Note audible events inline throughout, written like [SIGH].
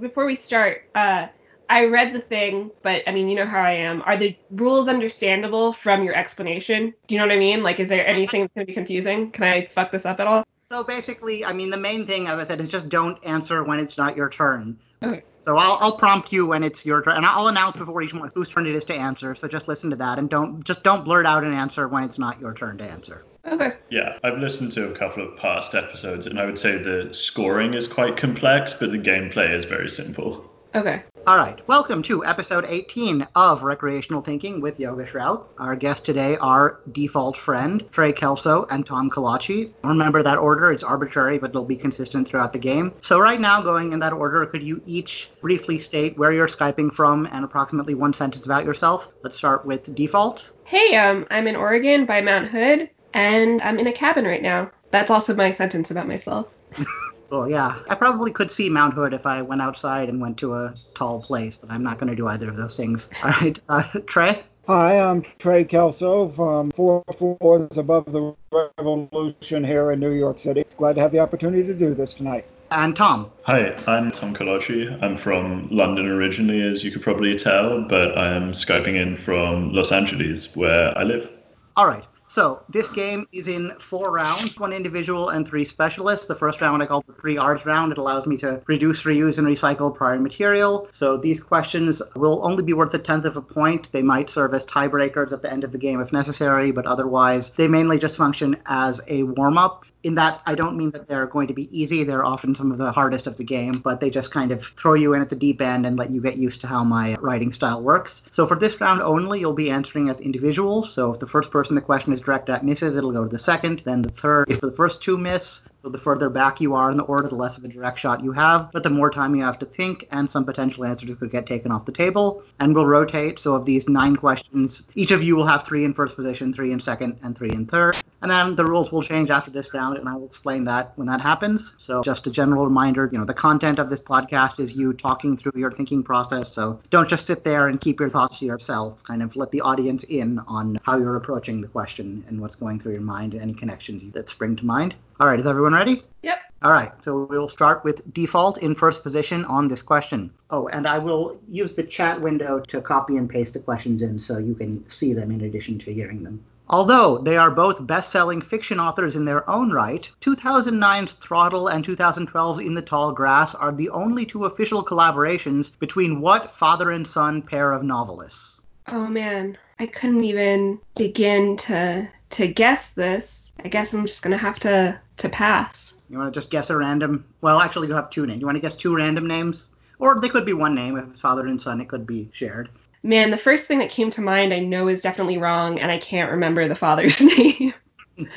Before we start, uh, I read the thing, but I mean, you know how I am. Are the rules understandable from your explanation? Do you know what I mean? Like, is there anything that's going to be confusing? Can I fuck this up at all? So basically, I mean, the main thing, as I said, is just don't answer when it's not your turn. Okay. So I'll, I'll prompt you when it's your turn, and I'll announce before each one whose turn it is to answer. So just listen to that, and don't just don't blurt out an answer when it's not your turn to answer. Okay. Yeah, I've listened to a couple of past episodes, and I would say the scoring is quite complex, but the gameplay is very simple. Okay. All right, welcome to episode 18 of Recreational Thinking with Yogesh Raut. Our guests today are default friend Trey Kelso and Tom Kalachi. Remember that order; it's arbitrary, but it'll be consistent throughout the game. So right now, going in that order, could you each briefly state where you're skyping from and approximately one sentence about yourself? Let's start with default. Hey, um, I'm in Oregon by Mount Hood, and I'm in a cabin right now. That's also my sentence about myself. [LAUGHS] Well, yeah, I probably could see Mount Hood if I went outside and went to a tall place, but I'm not going to do either of those things. [LAUGHS] All right, uh, Trey. Hi, I'm Trey Kelso from four floors above the Revolution here in New York City. Glad to have the opportunity to do this tonight. And Tom. Hi, I'm Tom Kalachi. I'm from London originally, as you could probably tell, but I am Skyping in from Los Angeles, where I live. All right. So this game is in four rounds, one individual and three specialists. The first round I call the three R's round. It allows me to reduce, reuse, and recycle prior material. So these questions will only be worth a tenth of a point. They might serve as tiebreakers at the end of the game if necessary, but otherwise they mainly just function as a warm-up. In that, I don't mean that they're going to be easy. They're often some of the hardest of the game, but they just kind of throw you in at the deep end and let you get used to how my writing style works. So for this round only, you'll be answering as individuals. So if the first person the question is directed at misses, it'll go to the second, then the third. If the first two miss, so the further back you are in the order, the less of a direct shot you have, but the more time you have to think, and some potential answers could get taken off the table. And we'll rotate. So of these nine questions, each of you will have three in first position, three in second, and three in third. And then the rules will change after this round, and I will explain that when that happens. So just a general reminder, you know, the content of this podcast is you talking through your thinking process. So don't just sit there and keep your thoughts to yourself. Kind of let the audience in on how you're approaching the question and what's going through your mind and any connections that spring to mind. All right, is everyone ready? Yep. All right, so we'll start with default in first position on this question. Oh, and I will use the chat window to copy and paste the questions in so you can see them in addition to hearing them. Although they are both best selling fiction authors in their own right, 2009's Throttle and 2012's In the Tall Grass are the only two official collaborations between what father and son pair of novelists? Oh man, I couldn't even begin to to guess this. I guess I'm just gonna have to to pass. You want to just guess a random? Well, actually, you have two names. You want to guess two random names? Or they could be one name. If it's father and son, it could be shared. Man, the first thing that came to mind I know is definitely wrong, and I can't remember the father's [LAUGHS] name. [LAUGHS]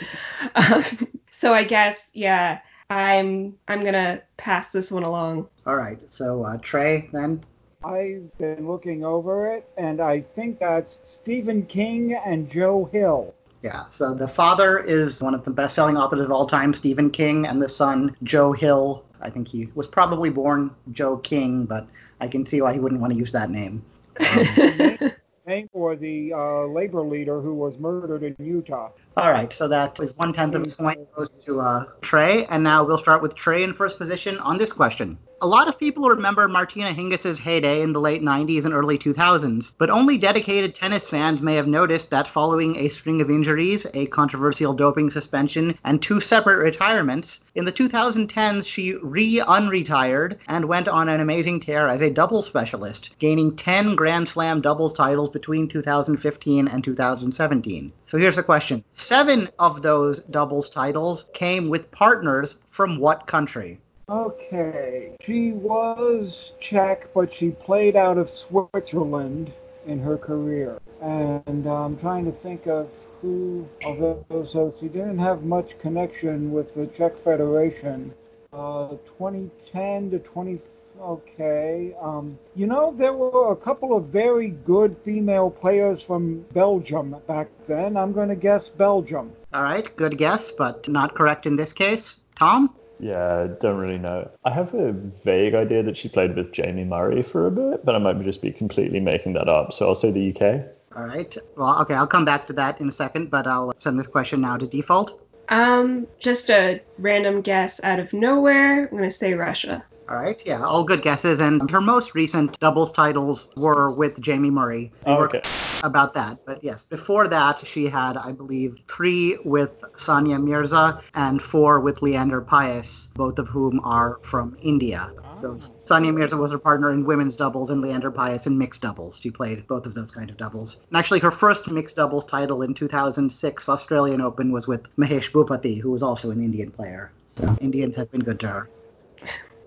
um, so I guess, yeah, I'm I'm gonna pass this one along. All right. So uh, Trey, then. I've been looking over it, and I think that's Stephen King and Joe Hill. Yeah. So the father is one of the best-selling authors of all time, Stephen King, and the son, Joe Hill. I think he was probably born Joe King, but I can see why he wouldn't want to use that name. Um, [LAUGHS] Name for the uh, labor leader who was murdered in Utah. All right. So that is one tenth of a point goes to uh, Trey, and now we'll start with Trey in first position on this question. A lot of people remember Martina Hingis' heyday in the late 90s and early 2000s, but only dedicated tennis fans may have noticed that following a string of injuries, a controversial doping suspension, and two separate retirements, in the 2010s she re-unretired and went on an amazing tear as a doubles specialist, gaining 10 Grand Slam doubles titles between 2015 and 2017. So here's the question. Seven of those doubles titles came with partners from what country? Okay, she was Czech, but she played out of Switzerland in her career. And I'm trying to think of who of those. So she didn't have much connection with the Czech Federation. Uh, 2010 to 20. Okay. Um, you know, there were a couple of very good female players from Belgium back then. I'm going to guess Belgium. All right, good guess, but not correct in this case. Tom? Yeah, don't really know. I have a vague idea that she played with Jamie Murray for a bit, but I might just be completely making that up. So I'll say the UK. All right. Well, okay, I'll come back to that in a second, but I'll send this question now to default. Um, just a random guess out of nowhere. I'm gonna say Russia. All right, yeah, all good guesses. And her most recent doubles titles were with Jamie Murray. Oh, okay. about that. But yes, before that, she had, I believe, three with Sania Mirza and four with Leander Paes, both of whom are from India. So ah. Sania Mirza was her partner in women's doubles, and Leander Paes in mixed doubles. She played both of those kind of doubles. And actually, her first mixed doubles title in 2006 Australian Open was with Mahesh Bhupathi, who was also an Indian player. So Indians have been good to her.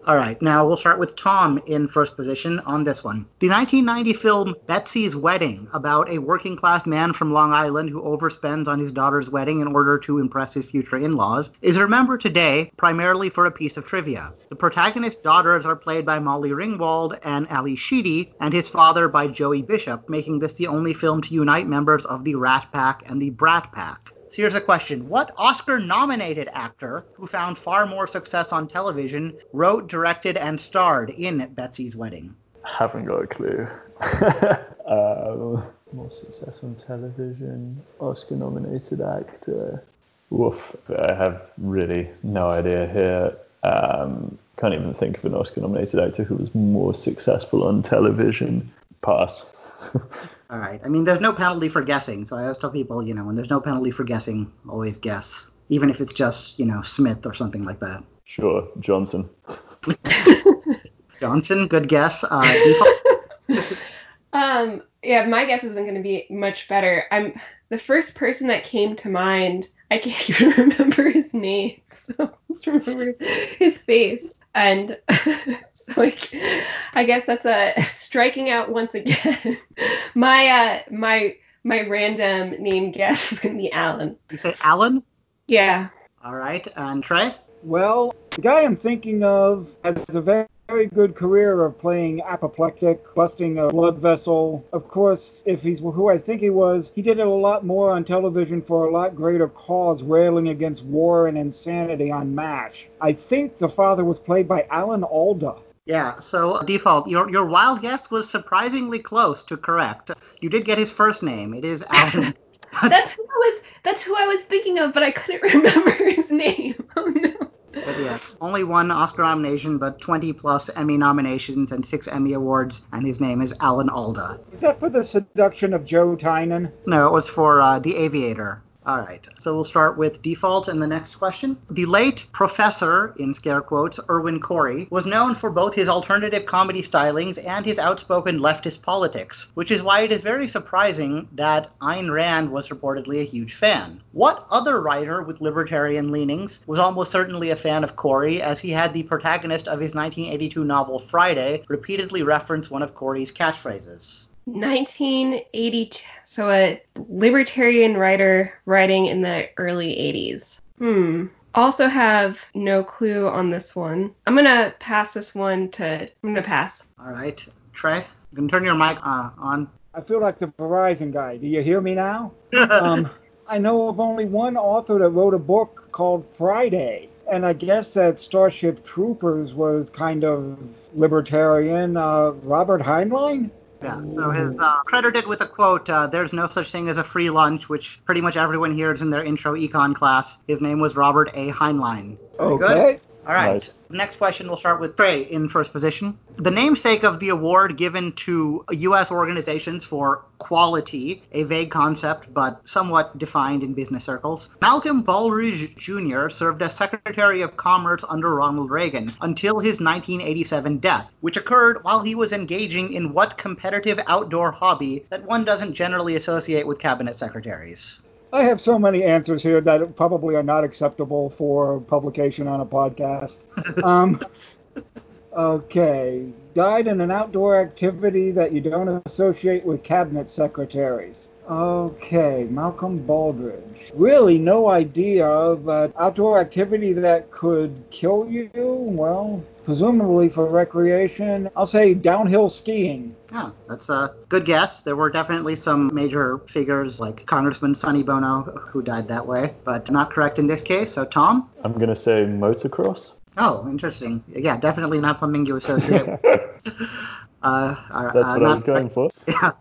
All right, now we'll start with Tom in first position on this one. The 1990 film Betsy's Wedding, about a working class man from Long Island who overspends on his daughter's wedding in order to impress his future in laws, is remembered today primarily for a piece of trivia. The protagonist's daughters are played by Molly Ringwald and Ally Sheedy, and his father by Joey Bishop, making this the only film to unite members of the Rat Pack and the Brat Pack. So here's a question. What Oscar nominated actor who found far more success on television wrote, directed, and starred in Betsy's Wedding? Haven't got a clue. [LAUGHS] um, more success on television, Oscar nominated actor. Woof. I have really no idea here. Um, can't even think of an Oscar nominated actor who was more successful on television. Pass. [LAUGHS] All right. I mean, there's no penalty for guessing, so I always tell people, you know, when there's no penalty for guessing, always guess, even if it's just, you know, Smith or something like that. sure, Johnson. [LAUGHS] Johnson, good guess. Uh, [LAUGHS] [LAUGHS] Um, yeah, my guess isn't going to be much better. I'm the first person that came to mind. I can't even remember his name, so I just remember his face. And so, [LAUGHS] like, I guess that's a [LAUGHS] striking out once again. [LAUGHS] my uh, my my random name guess is going to be Alan. you say Alan? Yeah. All right. And Trey? Well, the guy I'm thinking of has a very, very good career of playing apoplectic, busting a blood vessel. Of course, if he's who I think he was, he did it a lot more on television for a lot greater cause, railing against war and insanity on MASH. I think the father was played by Alan Alda. Yeah, so default, your your wild guess was surprisingly close to correct. You did get his first name. It is Alan. [LAUGHS] [LAUGHS] That's who I was. That's who I was thinking of, but I couldn't [LAUGHS] remember his name. Oh no. But yeah, only one Oscar nomination, but 20 plus Emmy nominations and six Emmy awards, and his name is Alan Alda. Is that for the seduction of Joe Tynan? No, it was for uh, The Aviator. All right, so we'll start with default and the next question. The late professor, in scare quotes, Irwin Corey, was known for both his alternative comedy stylings and his outspoken leftist politics, which is why it is very surprising that Ayn Rand was reportedly a huge fan. What other writer with libertarian leanings was almost certainly a fan of Corey, as he had the protagonist of his 1982 novel Friday repeatedly reference one of Corey's catchphrases? 1982. So a libertarian writer writing in the early 80s. Hmm. Also have no clue on this one. I'm gonna pass this one to. I'm gonna pass. All right, Trey, you can turn your mic uh, on. I feel like the Verizon guy. Do you hear me now? [LAUGHS] um, I know of only one author that wrote a book called Friday. And I guess that Starship Troopers was kind of libertarian. Uh, Robert Heinlein? Yeah, so his uh, credited with a quote, uh, there's no such thing as a free lunch, which pretty much everyone hears in their intro econ class. His name was Robert A. Heinlein. Very good. Okay. All right. Nice. Next question, we'll start with Trey in first position. The namesake of the award given to U.S. organizations for quality, a vague concept but somewhat defined in business circles. Malcolm Baldrige Jr. served as Secretary of Commerce under Ronald Reagan until his 1987 death, which occurred while he was engaging in what competitive outdoor hobby that one doesn't generally associate with cabinet secretaries. I have so many answers here that probably are not acceptable for publication on a podcast. [LAUGHS] um, okay. Died in an outdoor activity that you don't associate with cabinet secretaries. Okay, Malcolm Baldrige. Really, no idea of an outdoor activity that could kill you? Well, presumably for recreation. I'll say downhill skiing. Yeah, that's a good guess. There were definitely some major figures like Congressman Sonny Bono who died that way, but not correct in this case. So, Tom? I'm going to say motocross. Oh, interesting. Yeah, definitely not something you associate with. [LAUGHS] [LAUGHS] Uh, all right, That's uh, what I was going for. [LAUGHS] Yeah.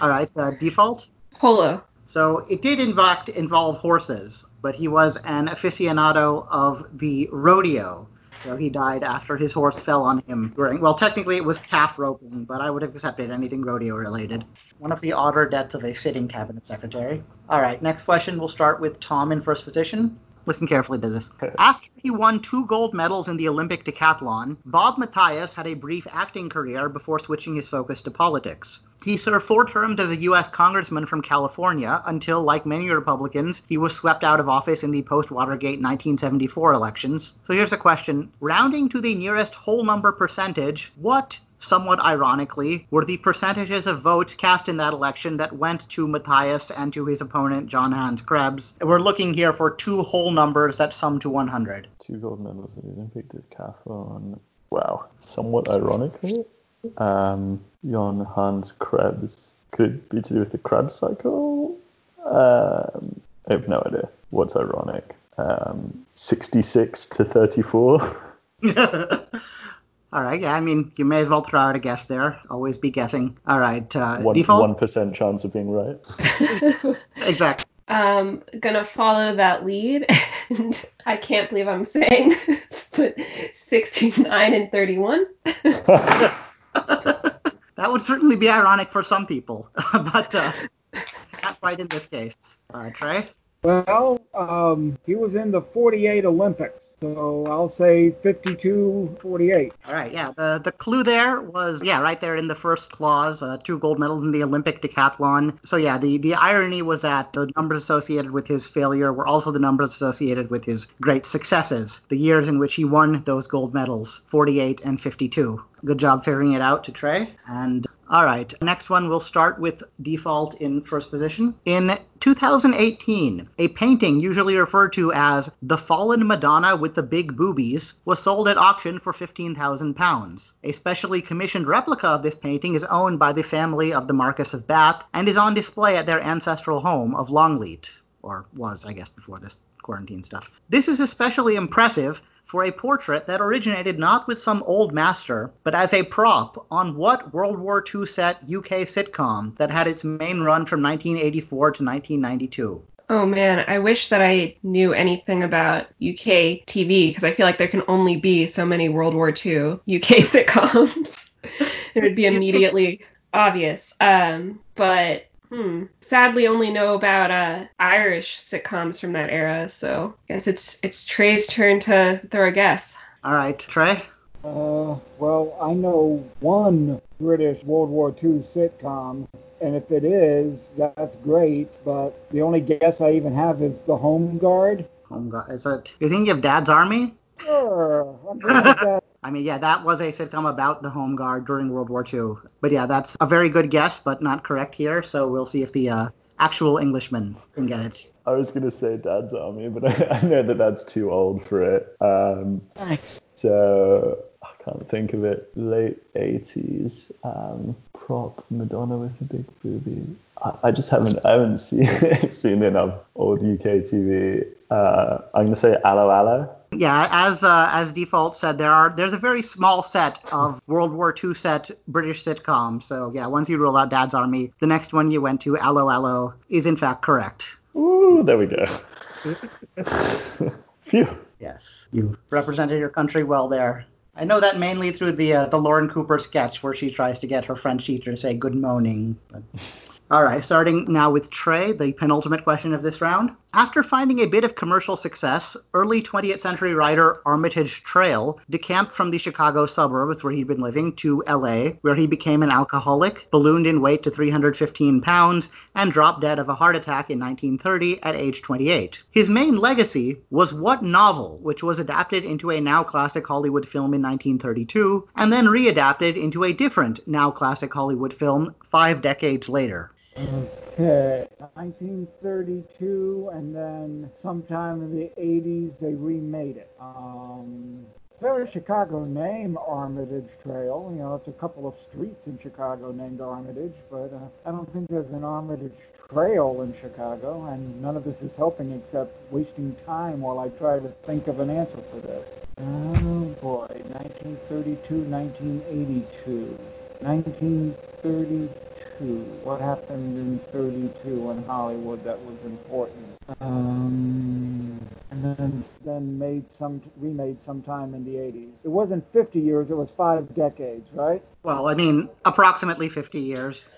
All right. Uh, default. Polo. So it did in fact involve horses, but he was an aficionado of the rodeo. So he died after his horse fell on him during, well, technically it was calf roping, but I would have accepted anything rodeo related. One of the odder deaths of a sitting cabinet secretary. All right, next question. We'll start with Tom in first position. Listen carefully to this. [LAUGHS] After he won two gold medals in the Olympic decathlon, Bob Mathias had a brief acting career before switching his focus to politics. He served four terms as a U.S. congressman from California until, like many Republicans, he was swept out of office in the post Watergate 1974 elections. So here's a question Rounding to the nearest whole number percentage, what somewhat ironically, were the percentages of votes cast in that election that went to Mathias and to his opponent, John Hans Krebs. We're looking here for two whole numbers that sum to 100. Two gold medals at the Olympic decathlon. Wow, somewhat ironically. Um, John Hans Krebs could be to do with the Krebs cycle. Um, I have no idea. What's ironic? Um, 66 to 34. [LAUGHS] [LAUGHS] All right, yeah, I mean, you may as well throw out a guess there. Always be guessing. All right, uh, One, default? 1% chance of being right. [LAUGHS] Exactly. um, gonna follow that lead, [LAUGHS] and I can't believe I'm saying this, but 69 and 31. [LAUGHS] That would certainly be ironic for some people, but uh, not quite in this case. Uh, Trey? Well, um, he was in the 48 Olympics, so I'll say 52 48. All right, yeah. The the clue there was yeah, right there in the first clause, uh, two gold medals in the Olympic decathlon. So yeah, the the irony was that the numbers associated with his failure were also the numbers associated with his great successes, the years in which he won those gold medals, 48 and 52. Good job figuring it out to Trey. And all right, next one we'll start with default in first position. In 2018, a painting usually referred to as the Fallen Madonna with the Big Boobies was sold at auction for £15,000. A specially commissioned replica of this painting is owned by the family of the Marquess of Bath and is on display at their ancestral home of Longleat, or was, I guess, before this quarantine stuff. This is especially impressive for a portrait that originated not with some old master, but as a prop on what World War II set UK sitcom that had its main run from 1984 to 1992? Oh man, I wish that I knew anything about UK TV because I feel like there can only be so many World War II UK [LAUGHS] sitcoms. it would be [LAUGHS] immediately obvious. Um, but hmm, sadly, only know about uh, Irish sitcoms from that era. So I guess it's it's Trey's turn to throw a guess. All right, Trey? Uh, well, I know one British World War II sitcom, and if it is, that's great. But the only guess I even have is The Home Guard. Home Guard. Is it? You think thinking of Dad's Army? Sure, I'm good with that. I mean, yeah, that was a sitcom about the Home Guard during World War II. But yeah, that's a very good guess, but not correct here. So we'll see if the uh, actual Englishman can get it. I was going to say Dad's Army, but I, [LAUGHS] I know that that's too old for it. Um, Thanks. so I can't think of it. Late 80s. Um, prop Madonna with a big boobie. I, I just haven't I haven't [LAUGHS] seen seen enough old UK TV. Uh, I'm gonna say Allo Allo. Yeah, as uh, as default said, there are there's a very small set of World War II set British sitcoms. So yeah, once you rule out Dad's Army, the next one you went to, Allo Allo, is in fact correct. Ooh, there we go. [LAUGHS] Phew. Yes, you represented your country well there. I know that mainly through the uh, the Lauren Cooper sketch where she tries to get her French teacher to say good morning. But... [LAUGHS] All right, starting now with Trey, the penultimate question of this round. After finding a bit of commercial success, early 20th century writer Armitage Trail decamped from the Chicago suburbs where he'd been living to LA, where he became an alcoholic, ballooned in weight to 315 pounds, and dropped dead of a heart attack in 1930 at age 28. His main legacy was what novel, which was adapted into a now classic Hollywood film in 1932, and then readapted into a different now classic Hollywood film five decades later. Okay, 1932, and then sometime in the 80s they remade it. Um, it's very Chicago name, Armitage Trail. You know, it's a couple of streets in Chicago named Armitage, but uh, I don't think there's an Armitage Trail in Chicago, and none of this is helping except wasting time while I try to think of an answer for this. Oh boy, 1932, 1982. 1932. What happened in 32 in Hollywood that was important? Um, and then then made some remade sometime in the 80s. It wasn't 50 years; it was five decades, right? Well, I mean, approximately 50 years.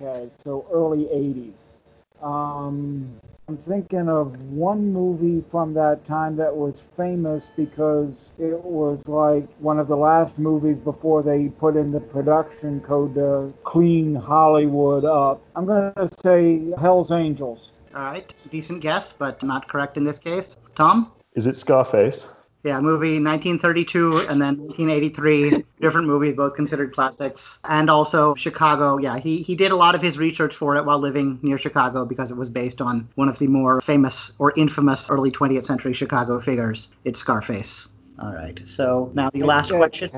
Okay, so early 80s. Um, I'm thinking of one movie from that time that was famous because it was like one of the last movies before they put in the production code to clean Hollywood up. I'm going to say Hell's Angels. All right, decent guess, but not correct in this case. Tom? Is it Scarface? Yeah, movie 1932 and then 1983. different movies, both considered classics. And also Chicago. Yeah, he, he did a lot of his research for it while living near Chicago because it was based on one of the more famous or infamous early 20th century Chicago figures. It's Scarface. All right. So now the last question.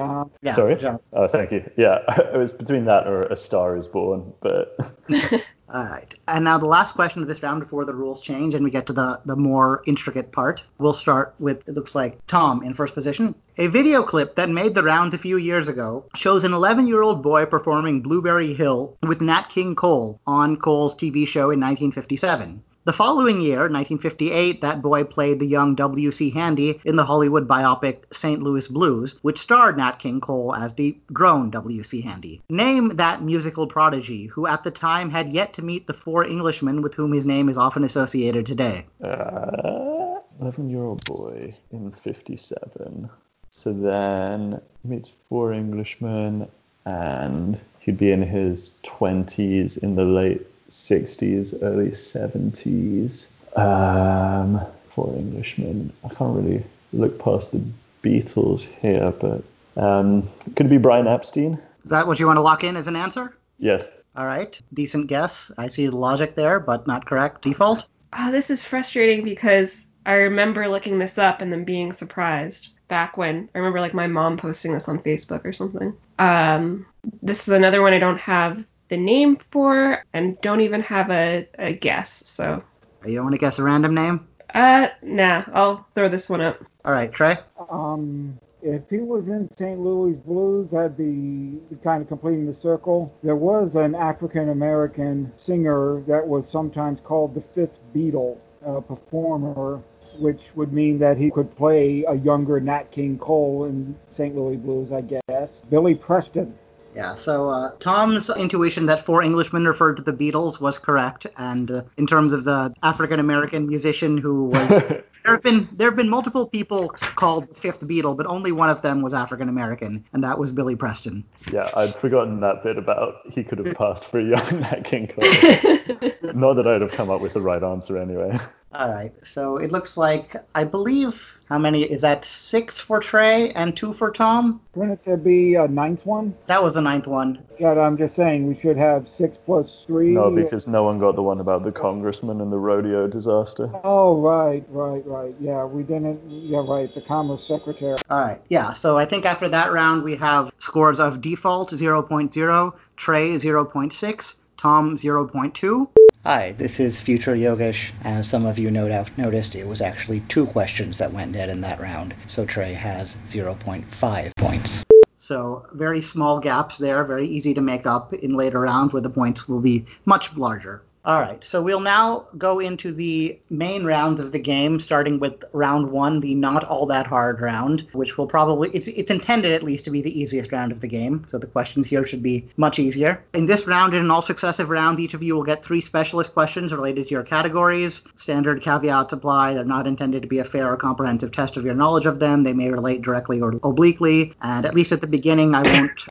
Yeah, Sorry? John. Oh, thank you. Yeah, [LAUGHS] it was between that or A Star is Born, but [LAUGHS] [LAUGHS] All right. And now the last question of this round before the rules change and we get to the, the more intricate part. We'll start with, it looks like Tom in first position. A video clip that made the rounds a few years ago shows an 11 year old boy performing Blueberry Hill with Nat King Cole on Cole's TV show in 1957. The following year, 1958, that boy played the young W.C. Handy in the Hollywood biopic St. Louis Blues, which starred Nat King Cole as the grown W.C. Handy. Name that musical prodigy who at the time had yet to meet the four Englishmen with whom his name is often associated today. uh, 11 year old boy in 57. So then meets four Englishmen, and he'd be in his 20s in the late 60s, early 70s. Um, four Englishmen. I can't really look past the Beatles here, but um, could it be Brian Epstein? Is that what you want to lock in as an answer? Yes. All right, decent guess. I see the logic there, but not correct. Default? Oh, this is frustrating because I remember looking this up and then being surprised back when I remember like my mom posting this on Facebook or something. Um, this is another one I don't have the name for and don't even have a, a guess. So, You don't want to guess a random name? uh, nah, I'll throw this one up. All right, Trey? Um, if he was in St. Louis Blues, that'd be kind of completing the circle. There was an African American singer that was sometimes called the Fifth Beatle, a performer, which would mean that he could play a younger Nat King Cole in St. Louis Blues, I guess. Billy Preston. Yeah, so uh, Tom's intuition that four Englishmen referred to the Beatles was correct, and uh, in terms of the African American musician who was, [LAUGHS] there have been there have been multiple people called the Fifth Beatle, but only one of them was African American, and that was Billy Preston. Yeah, I'd forgotten that bit about he could have passed for a young Nat King Cole. Not that I'd have come up with the right answer anyway. All right, so it looks like I believe how many is that? Six for Trey and two for Tom. Wouldn't there be a ninth one? That was the ninth one. That I'm just saying we should have six plus three. No, because no one got the one about the congressman and the rodeo disaster. Oh, right, right, right. Yeah, we didn't. Yeah, right. The Commerce Secretary. All right, yeah. So I think after that round we have scores of default 0.0, Trey 0.6, Tom 0.2. Hi, this is Future Yogesh. As some of you no doubt noticed, it was actually two questions that went dead in that round, so Trey has 0.5 points. So very small gaps there, very easy to make up in later rounds where the points will be much larger. All right, so we'll now go into the main rounds of the game, starting with round one, the not all that hard round, which will probably, it's, it's intended at least to be the easiest round of the game, so the questions here should be much easier. In this round and in all successive rounds, each of you will get three specialist questions related to your categories. Standard caveats apply. They're not intended to be a fair or comprehensive test of your knowledge of them. They may relate directly or obliquely, and at least at the beginning, I won't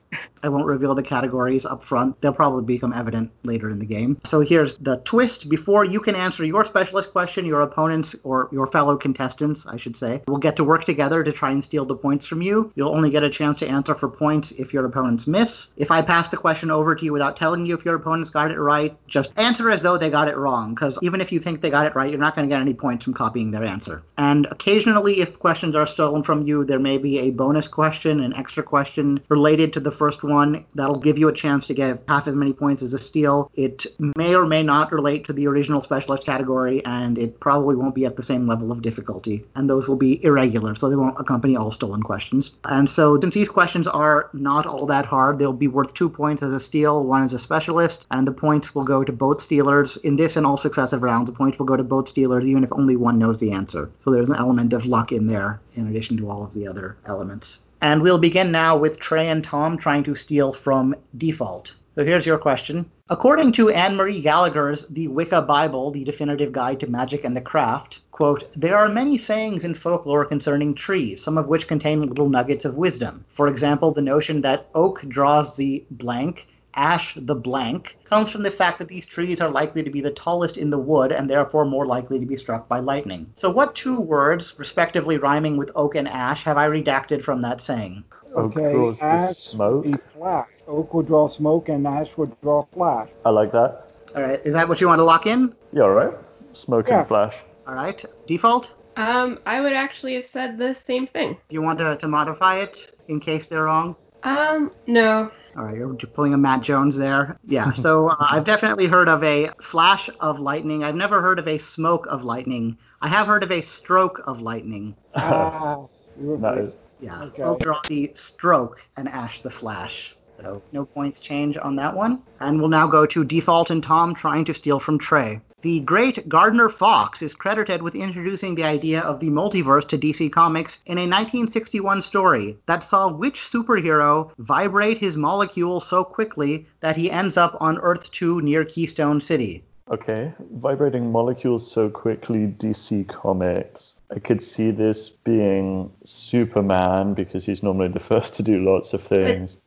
I won't reveal the categories up front. They'll probably become evident later in the game. So here's the twist. Before you can answer your specialist question, your opponents or your fellow contestants, I should say, will get to work together to try and steal the points from you. You'll only get a chance to answer for points if your opponents miss. If I pass the question over to you without telling you if your opponents got it right, just answer as though they got it wrong, because even if you think they got it right, you're not going to get any points from copying their answer. And occasionally, if questions are stolen from you, there may be a bonus question, an extra question related to the first one that'll give you a chance to get half as many points as a steal. It may or may not not relate to the original specialist category, and it probably won't be at the same level of difficulty. And those will be irregular, so they won't accompany all stolen questions. And so, since these questions are not all that hard, they'll be worth two points as a steal, one as a specialist, and the points will go to both stealers. In this and all successive rounds, the points will go to both stealers, even if only one knows the answer. So there's an element of luck in there, in addition to all of the other elements. And we'll begin now with Trey and Tom trying to steal from default. So here's your question. According to Anne Marie Gallagher's The Wicca Bible, the definitive guide to magic and the craft, quote, there are many sayings in folklore concerning trees, some of which contain little nuggets of wisdom. For example, the notion that oak draws the blank ash the blank comes from the fact that these trees are likely to be the tallest in the wood and therefore more likely to be struck by lightning. So, what two words, respectively rhyming with oak and ash, have I redacted from that saying? Oak Okay, draws the ash smoke. would be flash. Oak would draw smoke and ash would draw flash. I like that. All right, is that what you want to lock in? Yeah, all right. Smoke Yeah. and flash. All right, default? Um, I would actually have said the same thing. You want to, to modify it in case they're wrong? Um, no. All right, you're pulling a Matt Jones there. Yeah, so uh, [LAUGHS] I've definitely heard of a flash of lightning. I've never heard of a smoke of lightning. I have heard of a stroke of lightning. [LAUGHS] Ah, you were That right. is Yeah, Okay. Oak draw the stroke and Ash the flash. So no points change on that one. And we'll now go to Default and Tom trying to steal from Trey. The great Gardner Fox is credited with introducing the idea of the multiverse to DC Comics in a 1961 story that saw which superhero vibrate his molecule so quickly that he ends up on Earth 2 near Keystone City. Okay, vibrating molecules so quickly, DC Comics. I could see this being Superman because he's normally the first to do lots of things.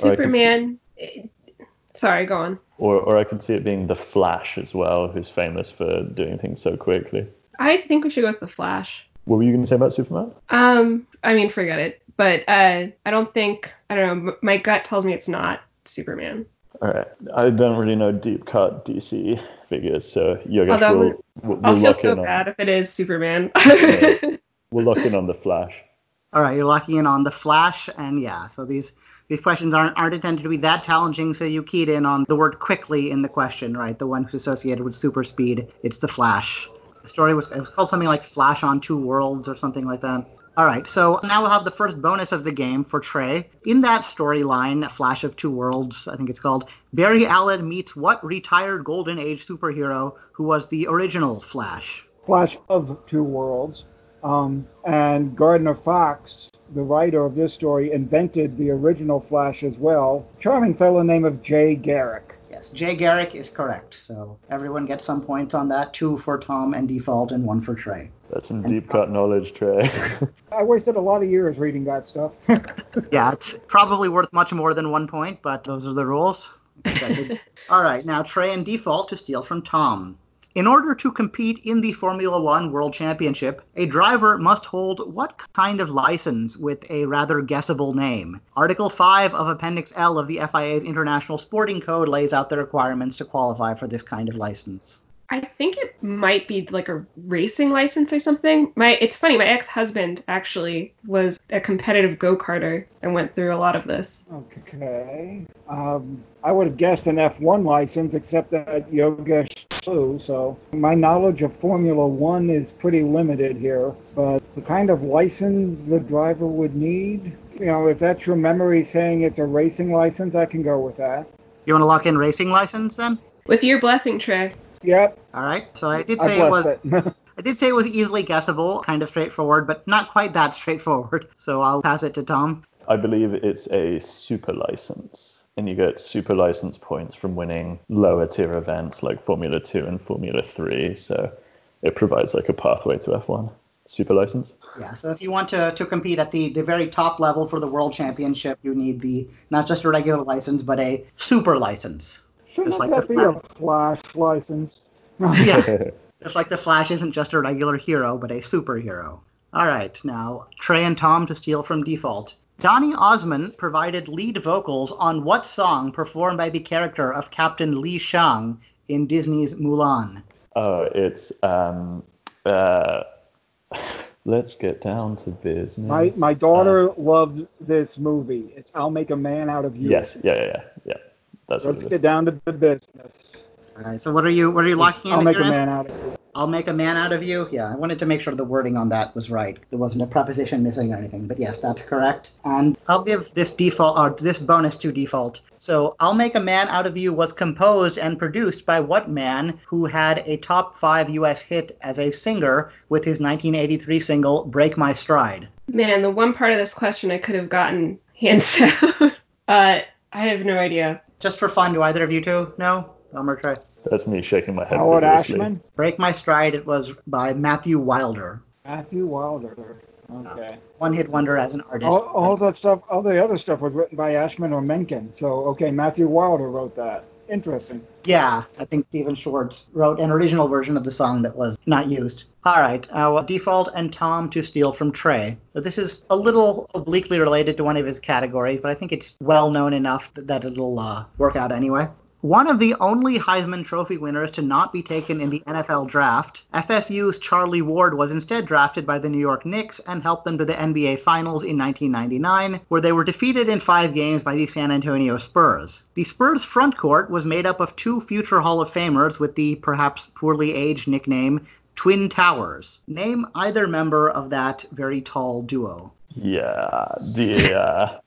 Or see- Superman. eh, Sorry, go on. Or, or I could see it being the Flash as well, who's famous for doing things so quickly. I think we should go with the Flash. What were you going to say about Superman? Um, I mean, forget it. But uh, I don't think. I don't know. My gut tells me it's not Superman. All right, I don't really know deep cut DC figures, so you guys Although will we'll, I'll we'll feel so in on bad if it is Superman. [LAUGHS] we'll lock in on the Flash. All right, you're locking in on the Flash, and yeah, so these these questions aren't aren't intended to be that challenging. So you keyed in on the word quickly in the question, right? The one who's associated with super speed. It's the Flash. The story was it was called something like Flash on Two Worlds or something like that. All right, so now we'll have the first bonus of the game for Trey. In that storyline, Flash of Two Worlds, I think it's called, Barry Allen meets what retired Golden Age superhero who was the original Flash? Flash of Two Worlds. Um, and Gardner Fox, the writer of this story, invented the original Flash as well. Charming fellow named of Jay Garrick. Yes, Jay Garrick is correct. So everyone gets some points on that. Two for Tom and Default, and one for Trey. That's some deep cut knowledge, Trey. [LAUGHS] I wasted a lot of years reading that stuff. [LAUGHS] Yeah, it's probably worth much more than one point, but those are the rules. [LAUGHS] All right, now Trey and Default to steal from Tom. In order to compete in the Formula One World Championship, a driver must hold what kind of license with a rather guessable name? Article 5 of Appendix L of the FIA's International Sporting Code lays out the requirements to qualify for this kind of license. I think it might be like a racing license or something. My it's funny, my ex-husband actually was a competitive go-karter and went through a lot of this. okay. Um, I would have guessed an F1 license, except that Yogesh flew, so my knowledge of Formula One is pretty limited here. But the kind of license the driver would need, you know, if that's your memory saying it's a racing license, I can go with that. You want to lock in racing license then? With your blessing, Trey. Yep, All right. So I did I say it was. It. [LAUGHS] I did say it was easily guessable, kind of straightforward, but not quite that straightforward. So I'll pass it to Tom. I believe it's a super license, and you get super license points from winning lower tier events like Formula 2 and Formula 3, so it provides like a pathway to F1. Super license? Yeah, so if you want to, to compete at the, the very top level for the world championship, you need the not just a regular license, but a super license. Shouldn't like that the be a Flash license? [LAUGHS] Yeah, [LAUGHS] just like the Flash isn't just a regular hero, but a superhero. All right, now Trey and Tom to steal from default. Donny Osmond provided lead vocals on what song performed by the character of Captain Li Shang in Disney's Mulan? oh, it's um uh [LAUGHS] let's get down to business. My my Uh, daughter loved this movie. It's I'll Make a Man Out of You. yes, yeah, yeah, yeah, yeah. That's what Let's get down to the business. All right. So what are you what are you locking in? I'll make a answer? man out of you. I'll make a man out of you. Yeah, I wanted to make sure the wording on that was right. There wasn't a preposition missing or anything. But yes, that's correct. And I'll give this default or this bonus to default. So I'll make a man out of you was composed and produced by what man who had a top five U.S. hit as a singer with his 1983 single "Break My Stride." Man, the one part of this question I could have gotten hands [LAUGHS] down. uh, I have no idea. Just for fun, do either of you two know? Elmer Trey. That's me shaking my head Howard vigorously. Ashman, Break My Stride. It was by Matthew Wilder. Matthew Wilder. Okay. One hit wonder as an artist. All, all that stuff, all the other stuff was written by Ashman or Menken. So okay, Matthew Wilder wrote that. Interesting. Yeah, I think Stephen Schwartz wrote an original version of the song that was not used. All right, uh, well, Default and Tom to steal from Trey. So this is a little obliquely related to one of his categories, but I think it's well known enough that, that it'll uh, work out anyway. One of the only Heisman Trophy winners to not be taken in the NFL draft, FSU's Charlie Ward was instead drafted by the New York Knicks and helped them to the NBA Finals in 1999, where they were defeated in five games by the San Antonio Spurs. The Spurs front court was made up of two future Hall of Famers with the perhaps poorly aged nickname Twin Towers. Name either member of that very tall duo. Yeah, the uh,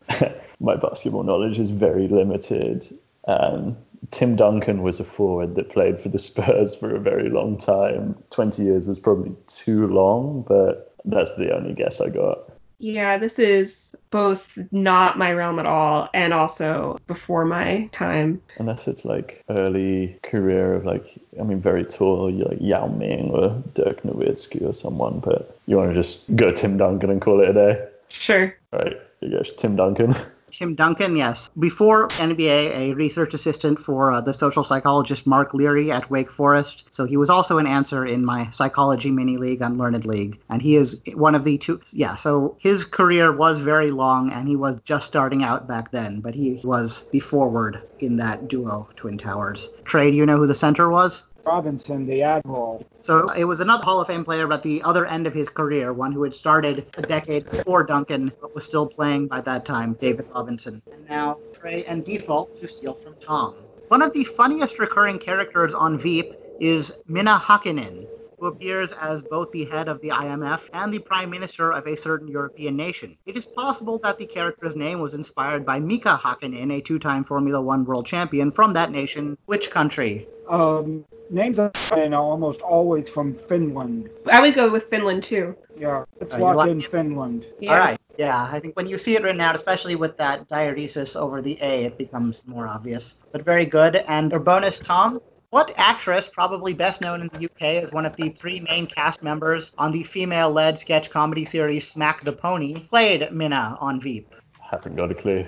[LAUGHS] my basketball knowledge is very limited. Um, Tim Duncan was a forward that played for the Spurs for a very long time. Twenty years was probably too long, but that's the only guess I got. Yeah, this is both not my realm at all and also before my time. Unless it's like early career of like, I mean, very tall, like Yao Ming or Dirk Nowitzki or someone, but you want to just go Tim Duncan and call it a day. Sure. All right, you guys, Tim Duncan. [LAUGHS] Tim Duncan, yes. Before NBA, a research assistant for uh, the social psychologist Mark Leary at Wake Forest. So he was also an answer in my psychology mini league, Unlearned League. And he is one of the two. Yeah, so his career was very long and he was just starting out back then, but he was the forward in that duo, Twin Towers. Trey, do you know who the center was? Robinson, the Admiral. So it was another Hall of Fame player, but the other end of his career, one who had started a decade before Duncan, but was still playing by that time, David Robinson. And now Trey and Default to steal from Tom. One of the funniest recurring characters on Veep is Minna Hakkinen, who appears as both the head of the IMF and the prime minister of a certain European nation. It is possible that the character's name was inspired by Mika Hakkinen, a two-time Formula One world champion from that nation. Which country? Um, names are almost always from Finland. I would go with Finland too. Yeah, let's Are locked in in? Finland. Yeah. All right. Yeah, I think when you see it written out, especially with that diaresis over the A, it becomes more obvious. But very good. And for bonus, Tom, what actress, probably best known in the UK as one of the three main cast members on the female-led sketch comedy series Smack the Pony, played Minna on Veep? Haven't got a clue.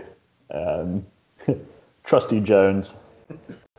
Um, [LAUGHS] Trusty Jones.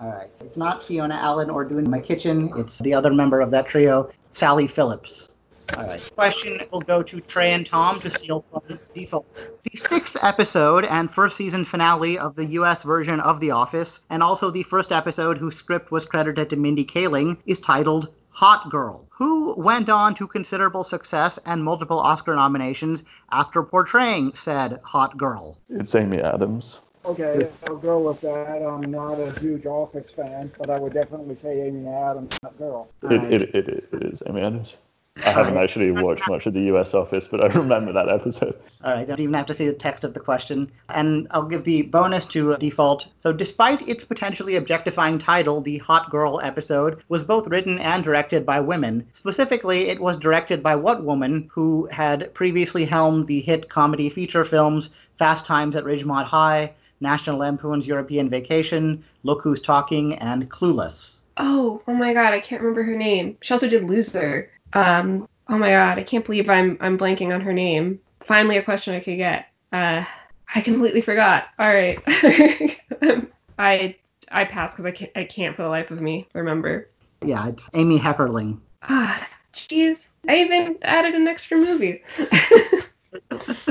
All right. It's not Fiona Allen or Doon Mackichan. It's the other member of that trio, Sally Phillips. Uh, All right. Question will go to Trey and Tom to steal from default. The sixth episode and first season finale of the U.S. version of The Office, and also the first episode whose script was credited to Mindy Kaling, is titled Hot Girl, who went on to considerable success and multiple Oscar nominations after portraying said hot girl. It's Amy Adams. Okay, I'll go with that. I'm not a huge Office fan, but I would definitely say Amy Adams, that girl. It, right. it, it, it is Amy Adams. I haven't Alright. actually watched much of the US Office, but I remember that episode. All right, I don't even have to see the text of the question. And I'll give the bonus to uh, default. So, despite its potentially objectifying title, the Hot Girl episode was both written and directed by women. Specifically, it was directed by what woman who had previously helmed the hit comedy feature films Fast Times at Ridgemont High, National Lampoon's European Vacation, Look Who's Talking, and Clueless. Oh, oh my god, I can't remember her name. She also did Loser. Um, oh my god, I can't believe I'm I'm blanking on her name. Finally, a question I could get. Uh, I completely forgot. All right, [LAUGHS] I I pass because I can't I can't for the life of me remember. Yeah, it's Amy Heckerling. Ah, jeez, I even added an extra movie. [LAUGHS] [LAUGHS]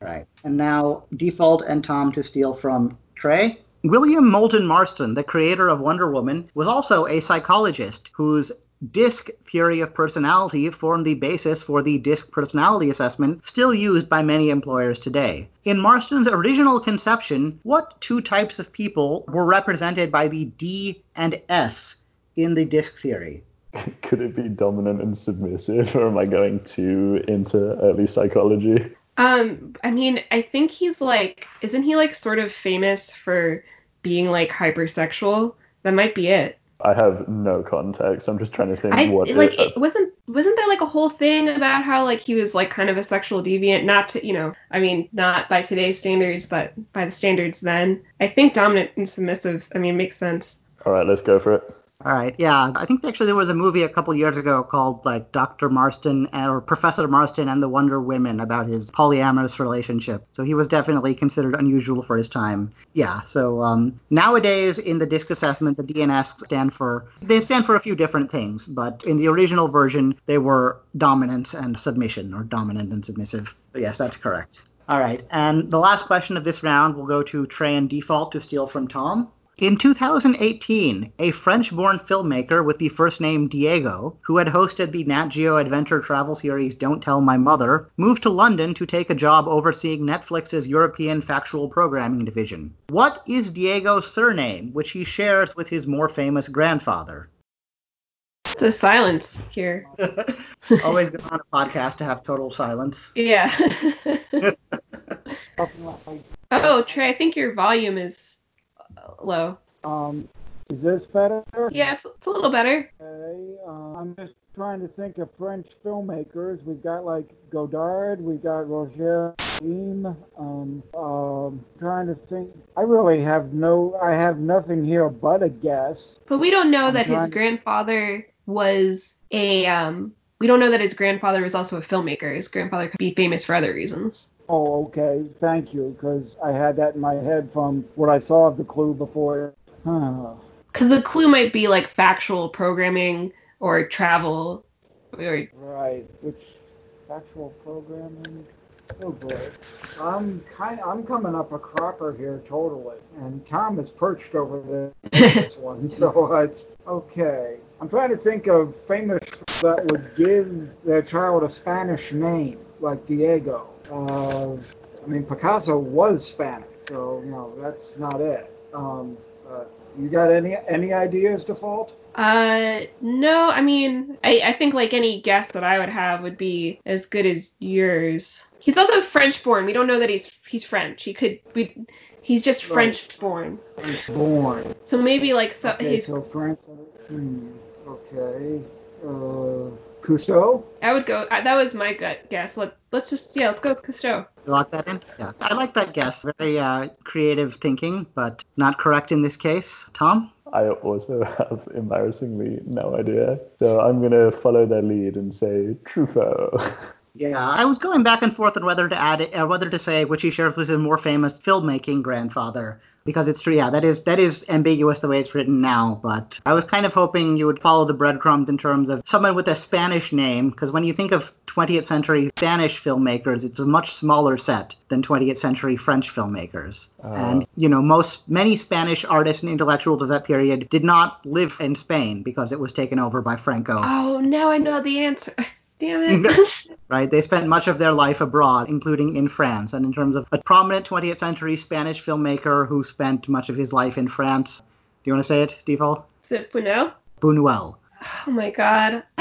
Right. And now Default and Tom to steal from Trey. William Moulton Marston, the creator of Wonder Woman, was also a psychologist whose DISC theory of personality formed the basis for the DISC personality assessment still used by many employers today. In Marston's original conception, what two types of people were represented by the D and S in the disc theory? [LAUGHS] Could it be dominant and submissive, or am I going too into early psychology? Um, I mean, I think he's like, isn't he like sort of famous for being like hypersexual? That might be it. I have no context. I'm just trying to think I what like it, it wasn't wasn't there like a whole thing about how like he was like kind of a sexual deviant? Not to you know, I mean, not by today's standards, but by the standards then. I think dominant and submissive. I mean, makes sense. All right, let's go for it. All right, yeah. I think actually there was a movie a couple years ago called like Dr. Marston or Professor Marston and the Wonder Women about his polyamorous relationship. So he was definitely considered unusual for his time. Yeah. So um, nowadays in the disc assessment, the DNS stand for they stand for a few different things, but in the original version they were dominance and submission or dominant and submissive. So yes, that's correct. All right, and the last question of this round will go to Trey and Default to steal from Tom. In 2018, a French born filmmaker with the first name Diego, who had hosted the Nat Geo adventure travel series Don't Tell My Mother, moved to London to take a job overseeing Netflix's European factual programming division. What is Diego's surname, which he shares with his more famous grandfather? It's a silence here. [LAUGHS] Always good on a podcast to have total silence. Yeah. [LAUGHS] [LAUGHS] Oh, Trey, I think your volume is low. um, is this better? Yeah, it's, it's a little better. Okay, uh, I'm just trying to think of French filmmakers. We've got like Godard, we've got Roger Dean. Um, um, trying to think. I really have no. I have nothing here but a guess. But we don't know I'm that his grandfather was a um we don't know that his grandfather was also a filmmaker. His grandfather could be famous for other reasons. Oh, okay. Thank you, because I had that in my head from what I saw of the clue before. Because the clue might be like factual programming or travel or Right. Which factual programming? Oh boy. I'm kind. I'm coming up a cropper here totally, and Tom is perched over [LAUGHS] this one, so it's okay. I'm trying to think of famous that would give their child a Spanish name, like Diego. Uh, I mean, Picasso was Spanish, so know that's not it. Um, uh, you got any any ideas, default? Uh, no, I mean, I, I think like any guess that I would have would be as good as yours. He's also French born. We don't know that he's he's French. He could we he's just Right. French born. French born. So maybe like so Okay, he's so France. Hmm, okay. Uh, Cousteau? I would go I, that was my gut guess. Let let's just yeah, let's go with Cousteau. You lock that in? Yeah. I like that guess. Very uh, creative thinking, but not correct in this case. Tom? I also [LAUGHS] have embarrassingly no idea. So I'm going to follow their lead and say Truffaut. [LAUGHS] Yeah, I was going back and forth on whether to add it, or whether to say which he shares with his more famous filmmaking grandfather, because it's true. Yeah, that is that is ambiguous the way it's written now. But I was kind of hoping you would follow the breadcrumbs in terms of someone with a Spanish name, because when you think of 20th century Spanish filmmakers, it's a much smaller set than 20th century French filmmakers. Uh. and you know, most many Spanish artists and intellectuals of that period did not live in Spain because it was taken over by Franco. Oh, now I know the answer. [LAUGHS] Damn it. [LAUGHS] [LAUGHS] right? They spent much of their life abroad, including in France. And in terms of a prominent 20th century Spanish filmmaker who spent much of his life in France, do you want to say it, Default? Is it Buñuel? Buñuel. Oh my god. [LAUGHS]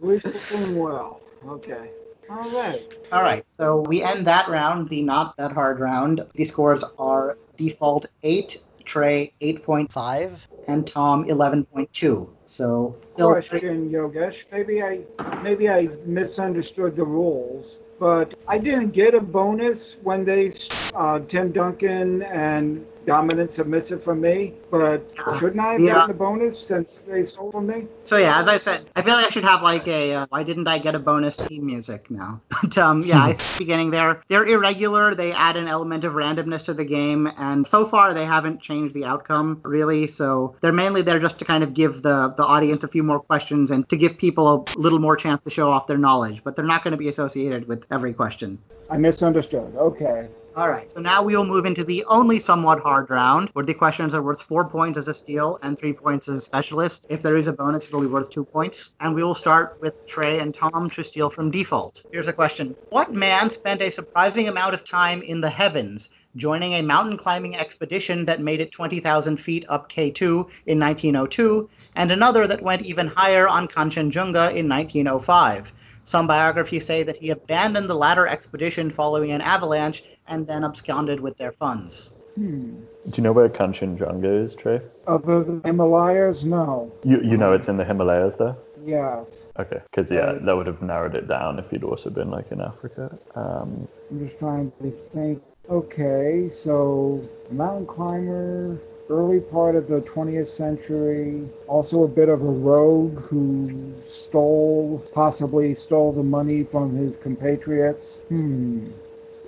Luis Buñuel. Okay. All right. All right, so we end that round, the not that hard round. The scores are Default 8, Trey 8.5, and Tom 11.2. So Question, Yogesh. Maybe I maybe I misunderstood the rules, but I didn't get a bonus when they uh, Tim Duncan and Dominant Submissive from me. But shouldn't I have Yeah. gotten a bonus since they stole from me? So yeah, as I said, I feel like I should have like a uh, why didn't I get a bonus team music now? [LAUGHS] But um, yeah, I see the beginning there. They're irregular. They add an element of randomness to the game, and so far they haven't changed the outcome really. So they're mainly there just to kind of give the the audience a few more questions and to give people a little more chance to show off their knowledge. But they're not going to be associated with every question. I misunderstood. Okay. All right. So now we will move into the only somewhat hard round, where the questions are worth four points as a steal and three points as a specialist. If there is a bonus, it'll be worth two points. And we will start with Trey and Tom to steal from default. Here's a question: What man spent a surprising amount of time in the heavens, joining a mountain climbing expedition that made it 20,000 feet up K2 in 1902, and another that went even higher on Kanchenjunga in 1905. Some biographies say that he abandoned the latter expedition following an avalanche and then absconded with their funds. Hmm. Do you know where Kanchenjunga is, Trey? Other than the Himalayas, no. You you know it's in the Himalayas though. Yes. Okay, because yeah, Right. that would have narrowed it down if you'd also been like in Africa. Um, I'm just trying to think. Okay, so mountain climber, early part of the 20th century, also a bit of a rogue who stole, possibly stole the money from his compatriots. Hmm.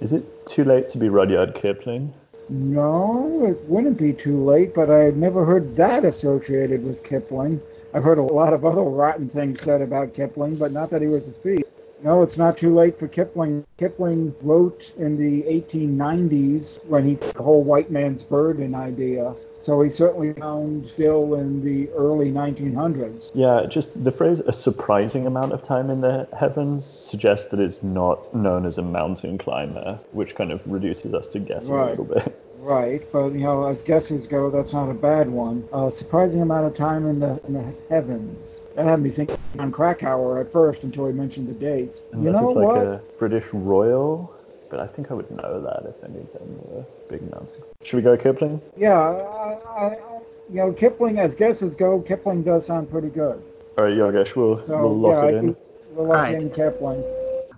Is it too late to be Rudyard Kipling? No, it wouldn't be too late, but I had never heard that associated with Kipling. I've heard a lot of other rotten things said about Kipling, but not that he was a thief. No, it's not too late for Kipling. Kipling wrote in the 1890s when he took the whole white man's burden idea. So he certainly found still in the early 1900s. Yeah, just the phrase "a surprising amount of time in the heavens" suggests that it's not known as a mountain climber, which kind of reduces us to guessing a Right. little bit. [LAUGHS] Right, but you know, as guesses go, that's not a bad one. A surprising amount of time in the in the heavens. That had me thinking on Krakauer at first until he mentioned the dates. Unless you know it's like what? a British royal, but I think I would know that if any of them were big mountain. Should we go Kipling? Yeah, I, I, I, you know, Kipling, as guesses go, Kipling does sound pretty good. All right, Yogesh, we'll, So we'll lock yeah, it I in. we'll lock Alright. in Kipling.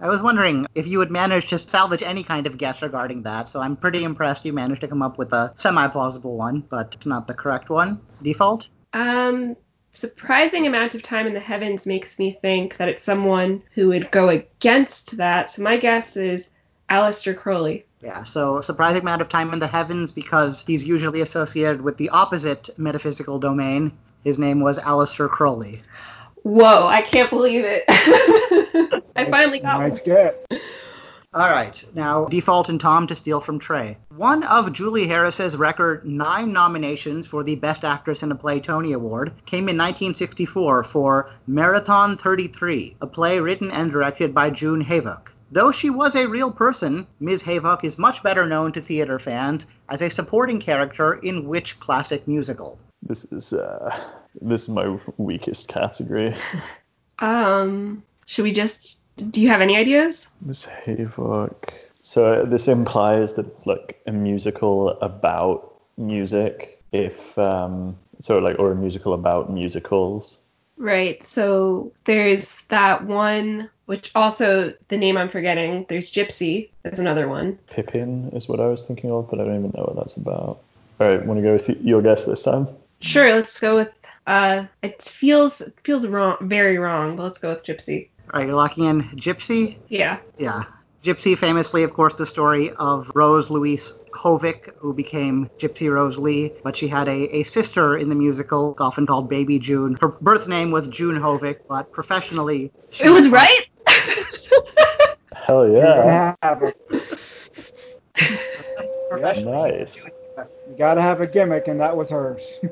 I was wondering if you would manage to salvage any kind of guess regarding that, so I'm pretty impressed you managed to come up with a semi plausible one, but it's not the correct one. Default? Um, surprising amount of time in the heavens makes me think that it's someone who would go against that. So my guess is Aleister Crowley. Yeah, so surprising amount of time in the heavens because he's usually associated with the opposite metaphysical domain. His name was Aleister Crowley. Whoa, I can't believe it. [LAUGHS] I finally got Nice one. get. All right, now default and Tom to steal from Trey. One of Julie Harris's record nine nominations for the Best Actress in a Play Tony Award came in 1964 for Marathon 33, a play written and directed by June Havoc. Though she was a real person, Ms. Havoc is much better known to theater fans as a supporting character in which classic musical? This is uh, this is my weakest category. [LAUGHS] Um, should we just? Do you have any ideas? Miss Havoc. So this implies that it's like a musical about music. If um, so, like or a musical about musicals. Right. So there's that one, which also the name I'm forgetting. There's Gypsy. There's another one. Pippin is what I was thinking of, but I don't even know what that's about. All right, want to go with your guess this time? Sure. Let's go with. Uh, it feels it feels wrong, very wrong, but let's go with Gypsy. All right, you're locking in Gypsy? Yeah. Yeah. Gypsy, famously, of course, the story of Rose Louise Hovick, who became Gypsy Rose Lee, but she had a, a sister in the musical, often called Baby June. Her birth name was June Hovick, but professionally, she It was right. Hell You're yeah! gonna have a, [LAUGHS] professionally- Nice. you gotta have a gimmick, and that was hers. [LAUGHS]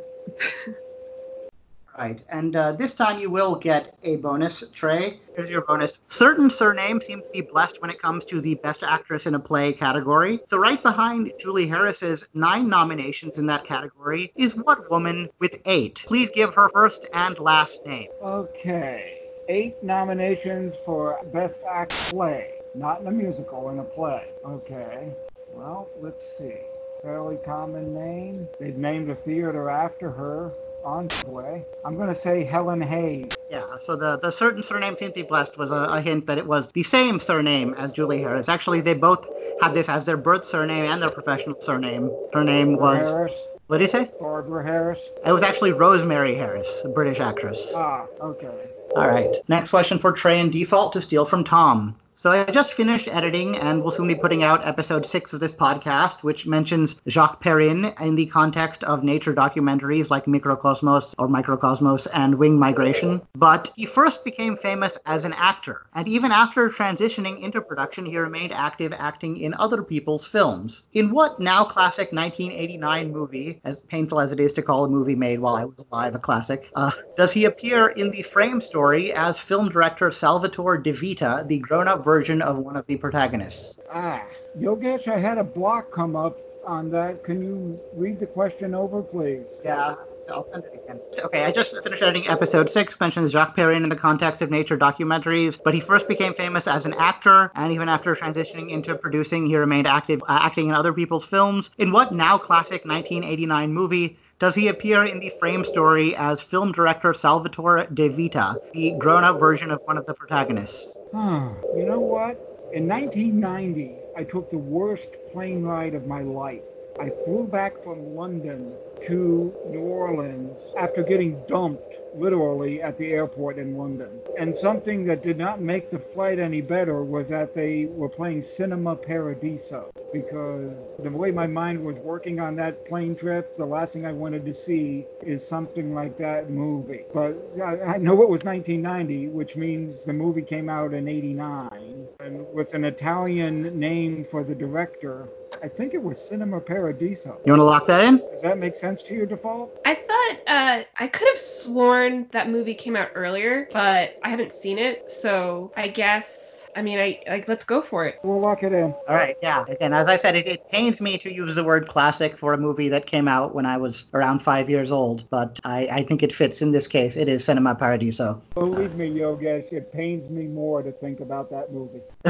Right, and uh, this time you will get a bonus tray. Here's your bonus. Certain surnames seem to be blessed when it comes to the Best Actress in a Play category. So, right behind Julie Harris's nine nominations in that category is what woman with eight? Please give her first and last name. Okay, eight nominations for Best Act Play, not in a musical, in a play. Okay, well, let's see. Fairly common name. They've named a theater after her on Broadway. I'm going to say Helen Hayes. Yeah, so the, the certain surname to blessed was a, a hint that it was the same surname as Julie Harris. Actually, they both had this as their birth surname and their professional surname. Her name was. Harris. What did he say? Barbara Harris. It was actually Rosemary Harris, a British actress. Ah, okay. All right. Next question for Trey and Default to steal from Tom. So I just finished editing and will soon be putting out episode six of this podcast, which mentions Jacques Perrin in the context of nature documentaries like Microcosmos or Microcosmos and Winged Migration. But he first became famous as an actor, and even after transitioning into production, he remained active acting in other people's films. In what now classic 1989 movie, as painful as it is to call a movie made while I was alive a classic, uh, does he appear in the frame story as film director Salvatore Di Vita, the grown up version of one of the protagonists? Ah, Yogesh, I had a block come up on that. Can you read the question over, please? Yeah, I'll send it again. Okay, I just finished editing episode six, mentions Jacques Perrin in the context of nature documentaries, but he first became famous as an actor, and even after transitioning into producing, he remained active uh, acting in other people's films. In what now classic 1989 movie does he appear in the frame story as film director Salvatore Di Vita, the grown up version of one of the protagonists? Huh. You know what? In 1990, I took the worst plane ride of my life. I flew back from London to New Orleans after getting dumped literally at the airport in London. And something that did not make the flight any better was that they were playing Cinema Paradiso because the way my mind was working on that plane trip, the last thing I wanted to see is something like that movie. But I, know it was 1990, which means the movie came out in 89 and with an Italian name for the director. I think it was Cinema Paradiso. You want to lock that in? Does that make sense to you, Default? I thought uh, I could have sworn that movie came out earlier, but I haven't seen it, so I guess. I mean, I like let's go for it. We'll lock it in. All right, yeah. Again, as I said, it, it pains me to use the word classic for a movie that came out when I was around five years old, but I, I think it fits in this case. It is Cinema Paradiso. Believe me, Yogesh, it pains me more to think about that movie. [LAUGHS]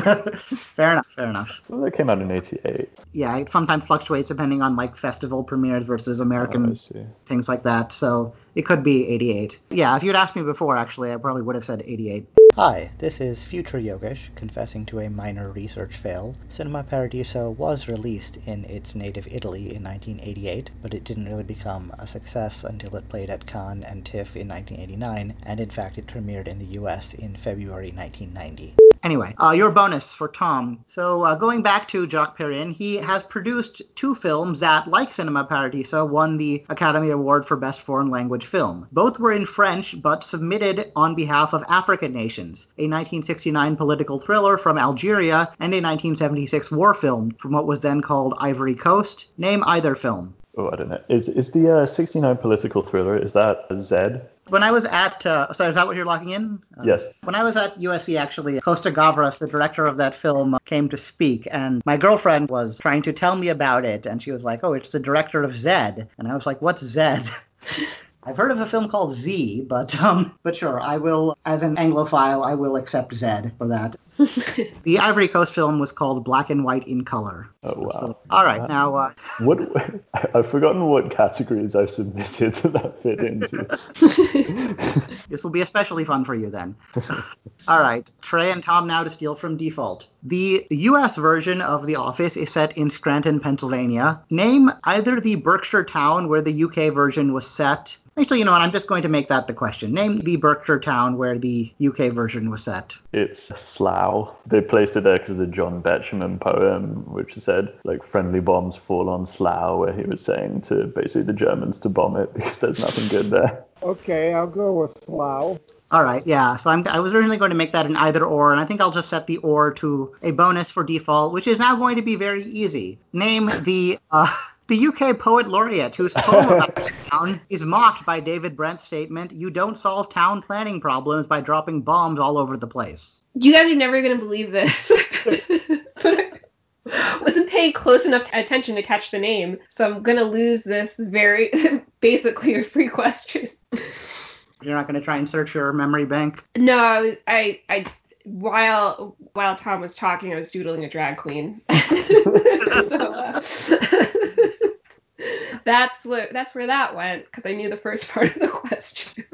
fair enough, fair enough. Well, that came out in '88. Yeah, it sometimes fluctuates depending on like festival premieres versus Oh, American I see. things like that. So it could be 88. Yeah, if you'd asked me before, actually, I probably would have said 88. Hi, this is Future Yogesh, confessing to a minor research fail. Cinema Paradiso was released in its native Italy in 1988, but it didn't really become a success until it played at Cannes and TIFF in 1989, and in fact it premiered in the US in February 1990. Anyway, uh, your bonus for Tom. So uh, going back to Jacques Perrin, he has produced two films that, like Cinema Paradiso, won the Academy Award for Best Foreign Language Film. Both were in French, but submitted on behalf of African nations. A 1969 political thriller from Algeria and a 1976 war film from what was then called Ivory Coast. Name either film. Oh, I don't know. Is is the uh, '69 political thriller? Is that Zed? When I was at, uh, sorry, is that what you're locking in? Uh, Yes. When I was at USC, actually, Costa Gavras, the director of that film, uh, came to speak, and my girlfriend was trying to tell me about it, and she was like, "Oh, it's the director of Zed," and I was like, "What's Zed?" [LAUGHS] I've heard of a film called Z, but um, but sure, I will, as an Anglophile, I will accept Zed for that. [LAUGHS] the Ivory Coast film was called Black and White in Color. Oh wow. All right, now uh, What [LAUGHS] I've forgotten what categories I've submitted that [LAUGHS] that fit into. This will be especially fun for you then. All right, Trey and Tom now to steal from default. The US version of The Office is set in Scranton, Pennsylvania. Name either the Berkshire town where the UK version was set. Actually, you know what? I'm just going to make that the question. Name the Berkshire town where the UK version was set. It's Slough. They placed it there because of the John Betjeman poem, which said like friendly bombs fall on Slough, where he was saying to basically the Germans to bomb it [LAUGHS] because there's nothing good there. Okay, I'll go with Slough. All right, yeah. So I'm, I was originally going to make that an either or, and I think I'll just set the or to a bonus for default, which is now going to be very easy. Name the uh, [LAUGHS] the UK poet laureate whose poem about the town is mocked by David Brent's statement, "You don't solve town planning problems by dropping bombs all over the place." You guys are never gonna believe this. but [LAUGHS] I wasn't paying close enough attention to catch the name, so I'm gonna lose this very [LAUGHS] basically a free question. You're not going to try and search your memory bank. No, I was I I while while Tom was talking, I was doodling a drag queen. [LAUGHS] so, uh, that's what that's where that went because I knew the first part of the question.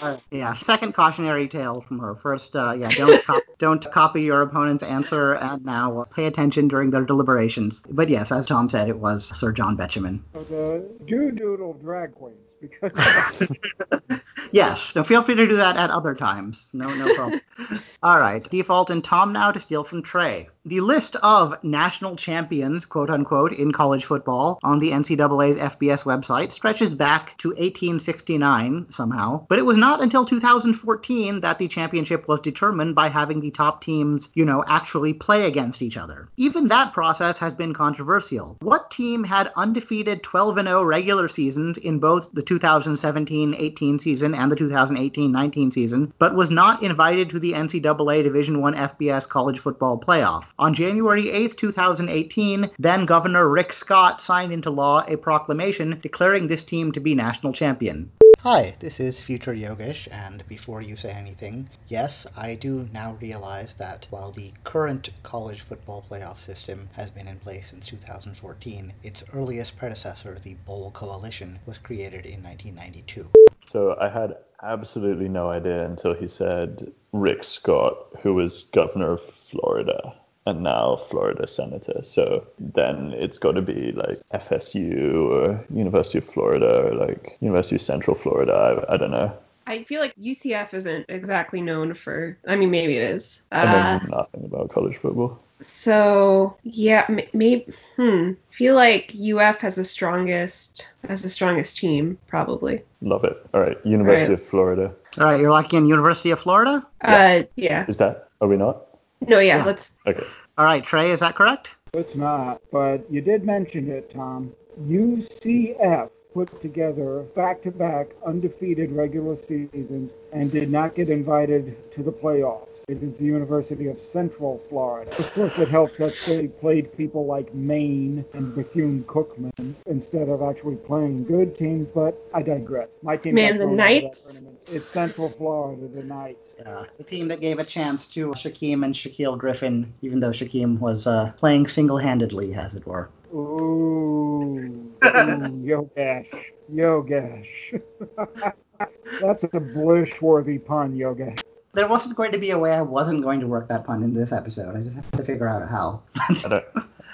All right, yeah. Second cautionary tale from her. First, uh, yeah, don't [LAUGHS] cop- don't copy your opponent's answer, and now uh, pay attention during their deliberations. But yes, as Tom said, it was Sir John Betjeman. So the do doodle drag queens because [LAUGHS] [LAUGHS] Yes, so feel free to do that at other times. No, no problem. [LAUGHS] All right, default and Tom now to steal from Trey. The list of national champions, quote unquote, in college football on the NCAA's FBS website stretches back to 1869 somehow, but it was not until 2014 that the championship was determined by having the top teams, you know, actually play against each other. Even that process has been controversial. What team had undefeated 12 0 regular seasons in both the 2017 18 season and the 2018 19 season, but was not invited to the NCAA Division I FBS college football playoff? On January 8, 2018, then Governor Rick Scott signed into law a proclamation declaring this team to be national champion. Hi, this is Future Yogesh, and before you say anything, yes, I do now realize that while the current college football playoff system has been in place since 2014, its earliest predecessor, the Bowl Coalition, was created in 1992. So I had absolutely no idea until he said Rick Scott, who was governor of Florida and now Florida senator. So then it's got to be like FSU or University of Florida or like University of Central Florida. I, I don't know. I feel like UCF isn't exactly known for. I mean, maybe it is. I know Uh, nothing about college football. So yeah, maybe. Hmm. Feel like UF has the strongest has the strongest team probably. Love it. All right, University All right. of Florida. All right, you're locking in University of Florida? Uh, yeah. Is that? Are we not? No, yeah. Yeah. Let's. Okay. All right, Trey, is that correct? It's not, but you did mention it, Tom. UCF put together back to back undefeated regular seasons and did not get invited to the playoffs. It is the University of Central Florida. Of course, it helps that they played people like Maine and Bethune Cookman instead of actually playing good teams, but I digress. My team Man, the thrown out of that Knights? It's Central Florida, the Knights. Yeah, the team that gave a chance to Shaquem and Shaquill Griffin, even though Shaquem was uh, playing single-handedly, as it were. Ooh, ooh [LAUGHS] Yogesh, Yogesh. [LAUGHS] That's a Blish-worthy pun, Yogesh. There wasn't going to be a way I wasn't going to work that pun in this episode. I just have to figure out how. I don't.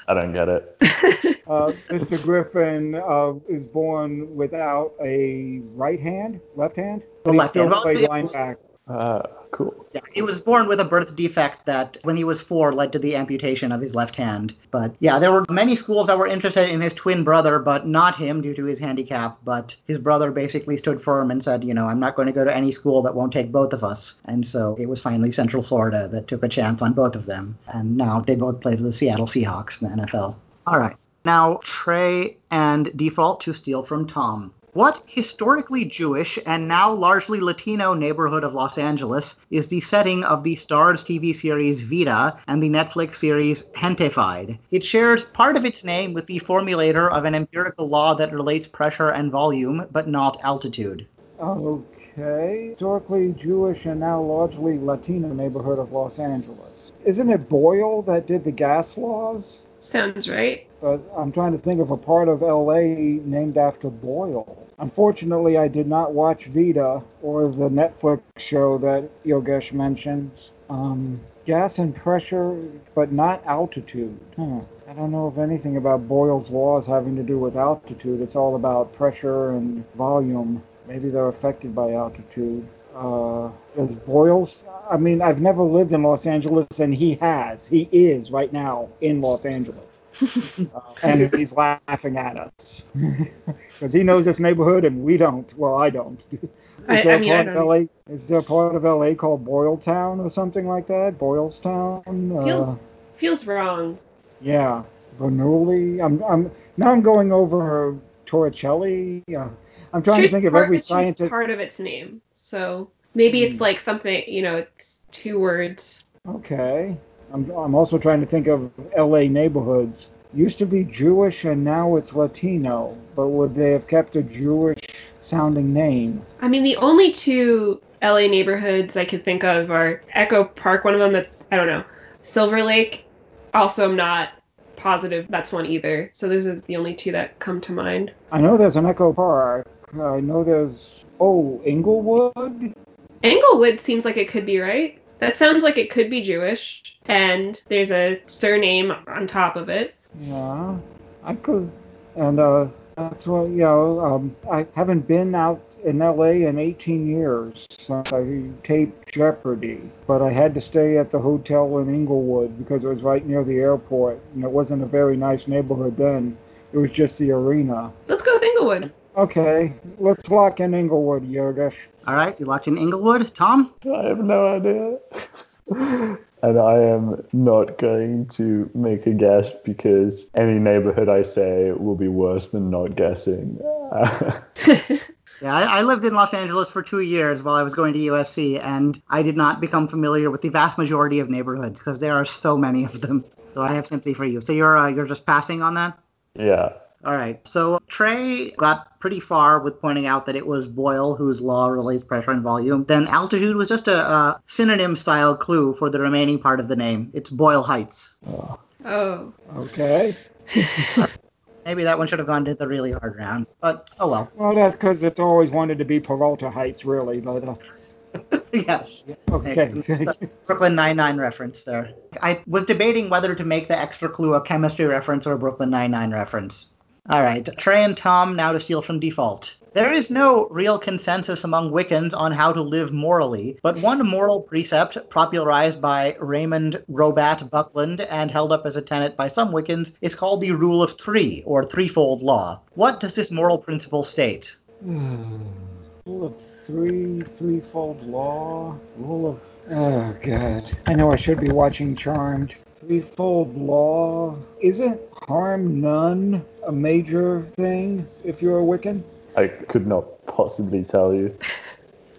I don't get it. [LAUGHS] Uh, Mr. Griffin uh, is born without a right hand, left hand, but he Left hand. played Well, Ah, cool. Yeah, he was born with a birth defect that, when he was four, led to the amputation of his left hand. But yeah, there were many schools that were interested in his twin brother, but not him due to his handicap. But his brother basically stood firm and said, you know, I'm not going to go to any school that won't take both of us. And so it was finally Central Florida that took a chance on both of them. And now they both play for the Seattle Seahawks in the NFL. All right. Now, Trey and Default to steal from Tom. What historically Jewish and now largely Latino neighborhood of Los Angeles is the setting of the Starz TV series Vida and the Netflix series Gentefied? It shares part of its name with the formulator of an empirical law that relates pressure and volume, but not altitude. Okay. Historically Jewish and now largely Latino neighborhood of Los Angeles. Isn't it Boyle that did the gas laws? Sounds right. But I'm trying to think of a part of LA named after Boyle. Unfortunately, I did not watch Vida or the Netflix show that Yogesh mentions. Um, gas and pressure, but not altitude. Huh. I don't know if anything about Boyle's laws having to do with altitude. It's all about pressure and volume. Maybe they're affected by altitude. Uh, is Boyle's? I mean, I've never lived in Los Angeles, and he has. He is right now in Los Angeles. Uh, and he's laughing at us [LAUGHS] because he knows this neighborhood and we don't. Well, I don't. [LAUGHS] Is I- there I a mean, part of don't- LA? Is there a part of LA called Boyletown or something like that? Boylestown? Uh, Feels feels wrong. yeah, Bernoulli. I'm, I'm now I'm going over Torricelli. Uh, I'm trying Choose to think of every choose scientist. part of its name. So maybe it's Hmm. like something. You know, it's two words. Okay. I'm, I'm also trying to think of LA neighborhoods. Used to be Jewish and now it's Latino, but would they have kept a Jewish sounding name? I mean, the only two LA neighborhoods I could think of are Echo Park, one of them that I don't know, Silver Lake. Also, I'm not positive that's one either. So those are the only two that come to mind. I know there's an Echo Park. I know there's oh Inglewood. Englewood seems like it could be right. That sounds like it could be Jewish, and there's a surname on top of it. Yeah, I could, and uh, that's what you know. Um, I haven't been out in LA in 18 years since I taped Jeopardy, but I had to stay at the hotel in Inglewood because it was right near the airport, and it wasn't a very nice neighborhood then. It was just the arena. Let's go with Inglewood. Okay, let's lock in Inglewood, Yogesh. All right, you locked in Inglewood. Tom? I have no idea. And I am not going to make a guess because any neighborhood I say will be worse than not guessing. [LAUGHS] Yeah, I, I lived in Los Angeles for two years while I was going to USC, and I did not become familiar with the vast majority of neighborhoods because there are so many of them. So I have sympathy for you. So you're uh, you're just passing on that. Yeah. All right. So Trey got pretty far with pointing out that it was Boyle whose law relates pressure and volume. Then altitude was just a, a synonym style clue for the remaining part of the name. It's Boyle Heights. Oh. Oh. Okay. [LAUGHS] Maybe that one should have gone to the really hard round, but oh well. Well, that's because it's always wanted to be Peralta Heights, really. But uh, [LAUGHS] yes. okay. [LAUGHS] Brooklyn Nine-Nine reference there. I was debating whether to make the extra clue a chemistry reference or a Brooklyn Nine-Nine reference. All right, Trey and Tom now to steal from default. There is no real consensus among Wiccans on how to live morally, but one moral precept popularized by Raymond Robat Buckland and held up as a tenet by some Wiccans is called the Rule of Three, or Threefold Law. What does this moral principle state? Hmm. Rule of three, threefold law. Rule of. Oh, God. I know I should be watching Charmed. Threefold law. Isn't harm none a major thing if you're a Wiccan? I could not possibly tell you.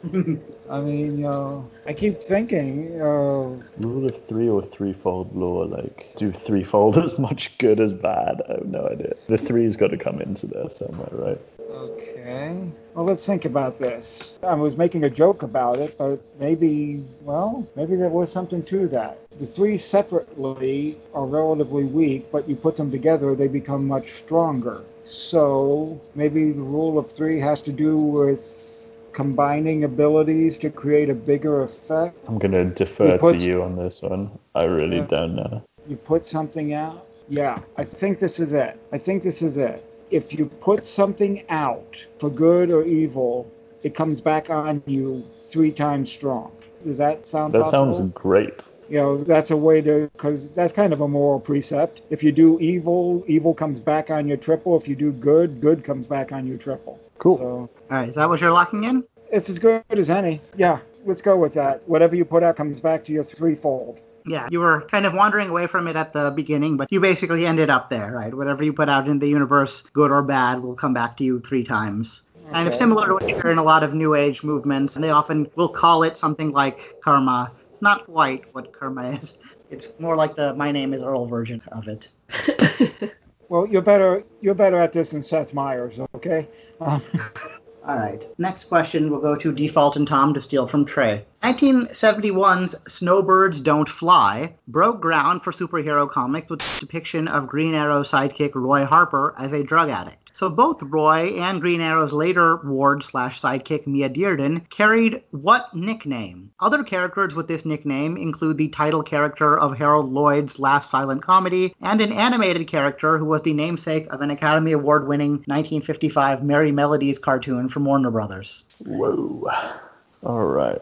[LAUGHS] I mean, uh, I keep thinking, uh, Rule of three or threefold law, like, do threefold [LAUGHS] as much good as bad? I have no idea. The three's got to come into there somewhere, right? Okay. Well, let's think about this. I was making a joke about it, but maybe, well, maybe there was something to that. The three separately are relatively weak, but you put them together, they become much stronger. So maybe the rule of three has to do with combining abilities to create a bigger effect. I'm going to defer to you on this one. I really Yeah. don't know. You put something out. Yeah, I think this is it. I think this is it. If you put something out for good or evil, it comes back on you three times strong. Does that sound That possible? sounds great. you know that's a way to because that's kind of a moral precept if you do evil evil comes back on you triple if you do good good comes back on you triple Cool. so All right, is that what you're locking in? it's as good as any yeah let's go with that whatever you put out comes back to you threefold Yeah, you were kind of wandering away from it at the beginning, but you basically ended up there, right? Whatever you put out in the universe, good or bad, will come back to you three times. Kind of Okay. similar to what you hear in a lot of New Age movements, and they often will call it something like karma. It's not quite what karma is. It's more like the "My name is Earl" version of it. [LAUGHS] well you're better you're better at this than seth meyers okay um, [LAUGHS] All right. Next question will go to Default and Tom to steal from Trey. 1971's Snowbirds Don't Fly broke ground for superhero comics with its depiction of Green Arrow sidekick Roy Harper as a drug addict. So both Roy and Green Arrow's later ward slash sidekick Mia Dearden carried what nickname? Other characters with this nickname include the title character of Harold Lloyd's last silent comedy and an animated character who was the namesake of an Academy Award winning 1955 Merrie Melodies cartoon from Warner Brothers. Whoa. All right.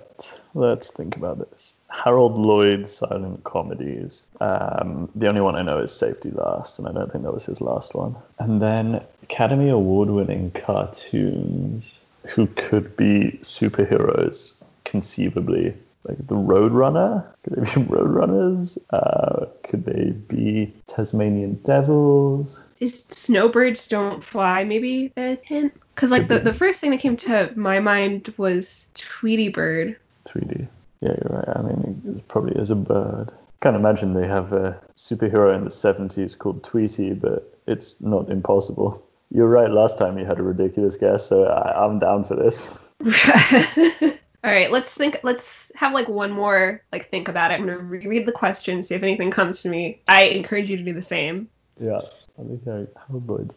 Let's think about this. Harold Lloyd's silent comedies. Um, the only one I know is Safety Last, and I don't think that was his last one. And then Academy Award winning cartoons who could be superheroes, conceivably. Like the Roadrunner? Could they be [LAUGHS] Roadrunners? Uh, could they be Tasmanian Devils? Is snowbirds don't fly maybe a hint? Because like the, the first thing that came to my mind was Tweety Bird. 3D. Yeah, you're right. I mean, it probably is a bird. Can't imagine they have a superhero in the 70s called Tweety, but it's not impossible. You're right. Last time you had a ridiculous guess, so I, I'm down for this. [LAUGHS] All right, let's think. Let's have like one more like think about it. I'm gonna reread the question, see if anything comes to me. I encourage you to do the same. Yeah. I think I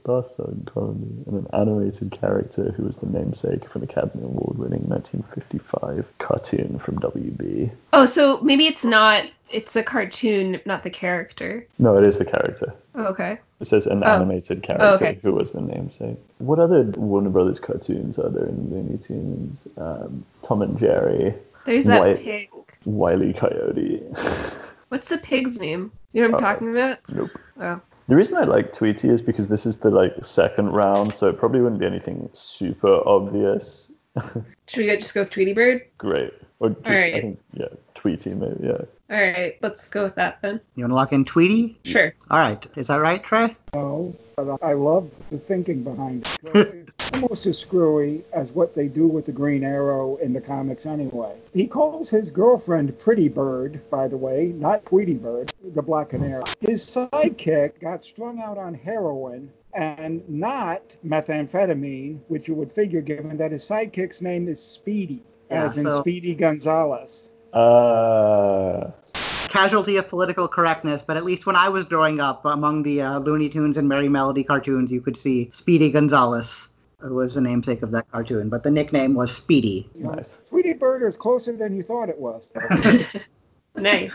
last silent comedy and an animated character who was the namesake of an Academy Award winning 1955 cartoon from WB. Oh, so maybe it's not. It's a cartoon, not the character. No, it is the character. Oh, okay. It says an Oh. animated character okay. who was the namesake. What other Warner Brothers cartoons are there in Looney Tunes? Um, Tom and Jerry, There's that pig. Wile E. Coyote. [LAUGHS] What's the pig's name? You know what I'm talking about? nope. Oh. The reason I like Tweety is because this is the like second round, so it probably wouldn't be anything super obvious. [LAUGHS] Should we just go with Tweety Bird? Great. Or just, I think, yeah, Tweety maybe, yeah. All right, let's go with that then. You want to lock in Tweety? Sure. All right. Is that right, Trey? No, but I love the thinking behind it. It's [LAUGHS] almost as screwy as what they do with the Green Arrow in the comics anyway. He calls his girlfriend Pretty Bird, by the way, not Tweety Bird, the Black Canary. His sidekick got strung out on heroin and not methamphetamine, which you would figure given that his sidekick's name is Speedy, Yeah, as in so- Speedy Gonzales. Uh, Casualty of political correctness, but at least when I was growing up, among the uh, Looney Tunes and Merrie Melody cartoons, you could see Speedy Gonzales, who was the namesake of that cartoon, but the nickname was Speedy. You know, nice. Tweety Bird is closer than you thought it was. [LAUGHS] Nice.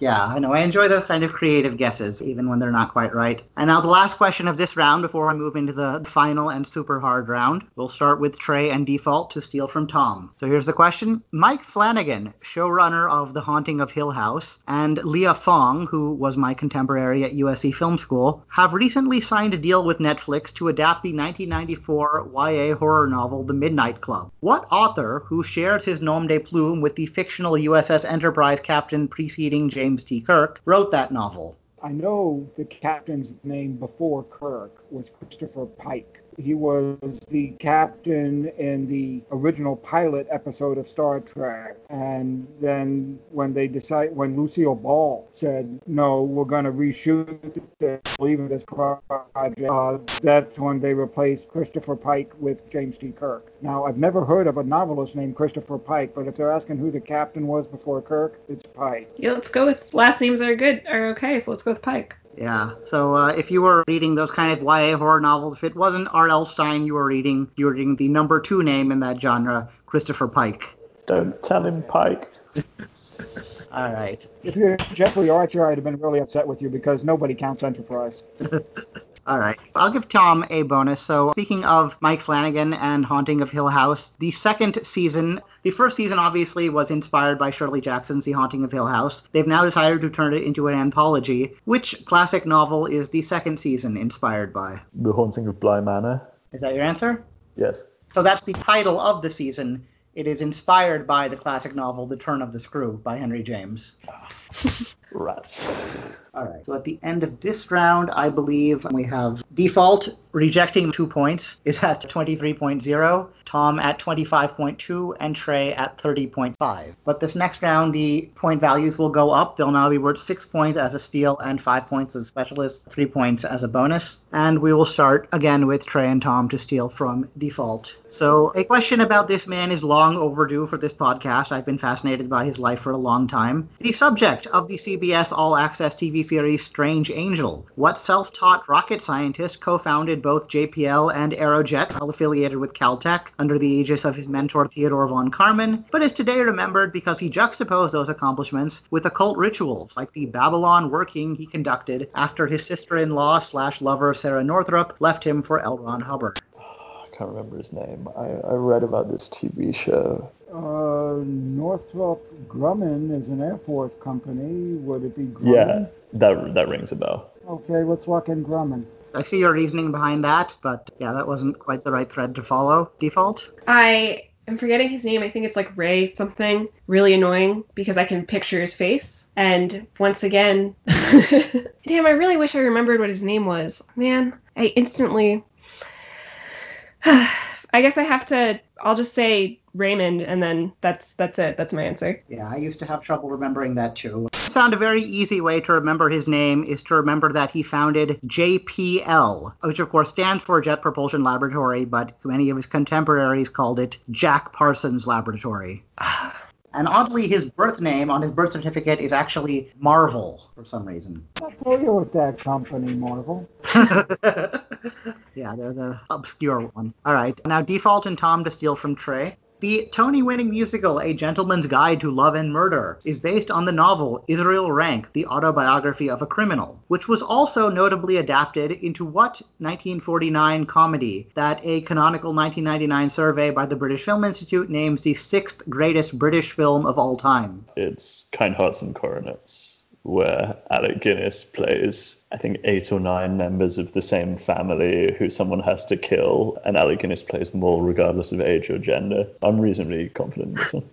Yeah, I know. I enjoy those kind of creative guesses, even when they're not quite right. And now the last question of this round before I move into the final and super hard round. We'll start with Trey and Default to steal from Tom. So here's the question. Mike Flanagan, showrunner of The Haunting of Hill House, and Leah Fong, who was my contemporary at USC Film School, have recently signed a deal with Netflix to adapt the 1994 YA horror novel The Midnight Club. What author, who shares his nom de plume with the fictional USS Enterprise captain preceding James T. Kirk, wrote that novel? I know the captain's name before Kirk was Christopher Pike. He was the captain in the original pilot episode of Star Trek. And then when they decide, when Lucille Ball said, no, we're going to reshoot this, leave this project, uh, that's when they replaced Christopher Pike with James T. Kirk. Now, I've never heard of a novelist named Christopher Pike, but if they're asking who the captain was before Kirk, it's Pike. Yeah, let's go with last names are good are okay, so let's go with Pike. Yeah. So uh, if you were reading those kind of YA horror novels, if it wasn't R.L. Stine you were reading, you were reading the number two name in that genre, Christopher Pike. Don't tell him, Pike. [LAUGHS] All right. If you're Jeffrey Archer, I'd have been really upset with you because nobody counts Enterprise. [LAUGHS] All right. I'll give Tom a bonus. So, speaking of Mike Flanagan and Haunting of Hill House, the second season, the first season obviously was inspired by Shirley Jackson's The Haunting of Hill House. They've now decided to turn it into an anthology. Which classic novel is the second season inspired by? The Haunting of Bly Manor. Is that your answer? Yes. So, that's the title of the season. It is inspired by the classic novel The Turn of the Screw by Henry James. [LAUGHS] Rats. All right. So at the end of this round, I believe we have default rejecting two points is at 23.0, Tom at 25.2, and Trey at 30.5. But this next round, the point values will go up. They'll now be worth six points as a steal and five points as a specialist, three points as a bonus. And we will start again with Trey and Tom to steal from default. So a question about this man is long overdue for this podcast. I've been fascinated by his life for a long time. The subject of the CBS All Access TV series Strange Angel. What self-taught rocket scientist co-founded both JPL and Aerojet while affiliated with Caltech under the aegis of his mentor Theodore von Karman, but is today remembered because he juxtaposed those accomplishments with occult rituals like the Babylon working he conducted after his sister-in-law slash lover Sarah Northrup left him for L. Ron Hubbard. I can't remember his name. I, I read about this TV show. Uh, Northrop Grumman is an Air Force company. Would it be Grumman? Yeah, that that rings a bell. Okay, let's lock in Grumman. I see your reasoning behind that, but yeah, that wasn't quite the right thread to follow. Default? I am forgetting his name. I think it's like Ray something. Really annoying because I can picture his face. And once again, [LAUGHS] damn, I really wish I remembered what his name was. Man, I instantly. [SIGHS] I guess I have to. I'll just say Raymond, and then that's that's it. That's my answer. Yeah, I used to have trouble remembering that too. Found a very easy way to remember his name is to remember that he founded JPL, which of course stands for Jet Propulsion Laboratory, but many of his contemporaries called it Jack Parsons Laboratory. [SIGHS] [SIGHS] And oddly, his birth name on his birth certificate is actually Marvel for some reason. I'll tell you with that company, Marvel. [LAUGHS] yeah, they're the obscure one. All right, now Default and Tom to steal from Trey. The Tony winning musical A Gentleman's Guide to Love and Murder is based on the novel Israel Rank, the autobiography of a criminal, which was also notably adapted into what 1949 comedy that a canonical 1999 survey by the British Film Institute names the sixth greatest British film of all time? It's Kind Hearts and Coronets, where Alec Guinness plays, I think, eight or nine members of the same family who someone has to kill, and Alec Guinness plays them all regardless of age or gender. I'm reasonably confident in this one.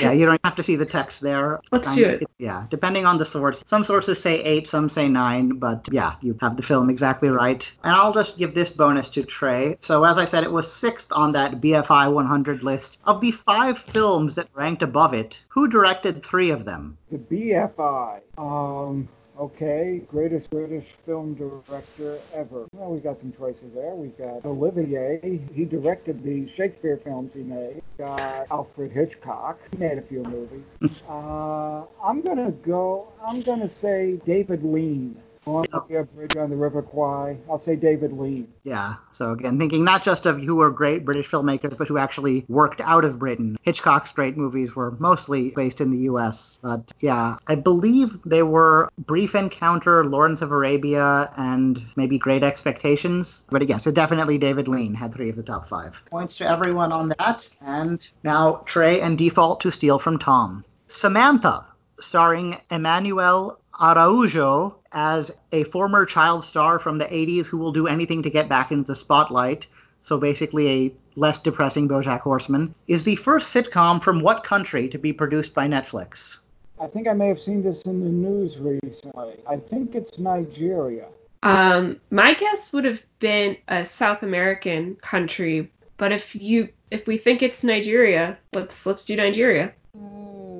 Yeah, you don't have to see the text there. Let's Um, do it. Yeah, depending on the source. Some sources say eight, some say nine, but yeah, you have the film exactly right. And I'll just give this bonus to Trey. So as I said, it was sixth on that BFI 100 list. Of the five films that ranked above it, who directed three of them? The BFI. Um, okay, greatest British film director ever. Well, we got some choices there. We've got Olivier. He directed the Shakespeare films he made. We got Alfred Hitchcock. He made a few movies. [LAUGHS] uh, I'm gonna go. I'm gonna say David Lean. Columbia Bridge on the River Kwai. I'll say David Lean. Yeah, so again, thinking not just of who were great British filmmakers, but who actually worked out of Britain. Hitchcock's great movies were mostly based in the US. But yeah, I believe they were Brief Encounter, Lawrence of Arabia, and maybe Great Expectations. But yes, so definitely David Lean had three of the top five. Points to everyone on that. And now Trey and Default to steal from Tom. Samantha, starring Emmanuel Araujo as a former child star from the 80s who will do anything to get back into the spotlight, so basically a less depressing Bojack Horseman, is the first sitcom from what country to be produced by Netflix? I think I may have seen this in the news recently. I think it's Nigeria. Um, my guess would have been a South American country, but if you if we think it's Nigeria, let's let's do Nigeria. Hmm,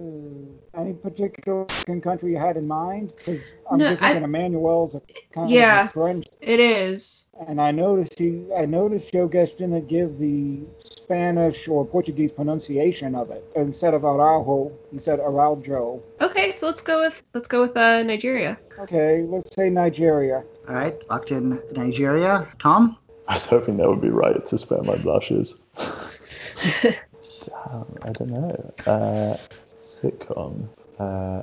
Any particular country you had in mind? Because I'm No, just I- thinking Emmanuel's a kind Yeah. of a French, It is. and I noticed he, I noticed Yogesh didn't give the Spanish or Portuguese pronunciation of it. Instead of Araujo, he said Araujo. Okay, so let's go with let's go with uh, Nigeria. Okay, let's say Nigeria. All right, locked in Nigeria. Tom? I was hoping that would be right to spare my blushes. [LAUGHS] [LAUGHS] Damn, I don't know. Uh, sitcom. Uh,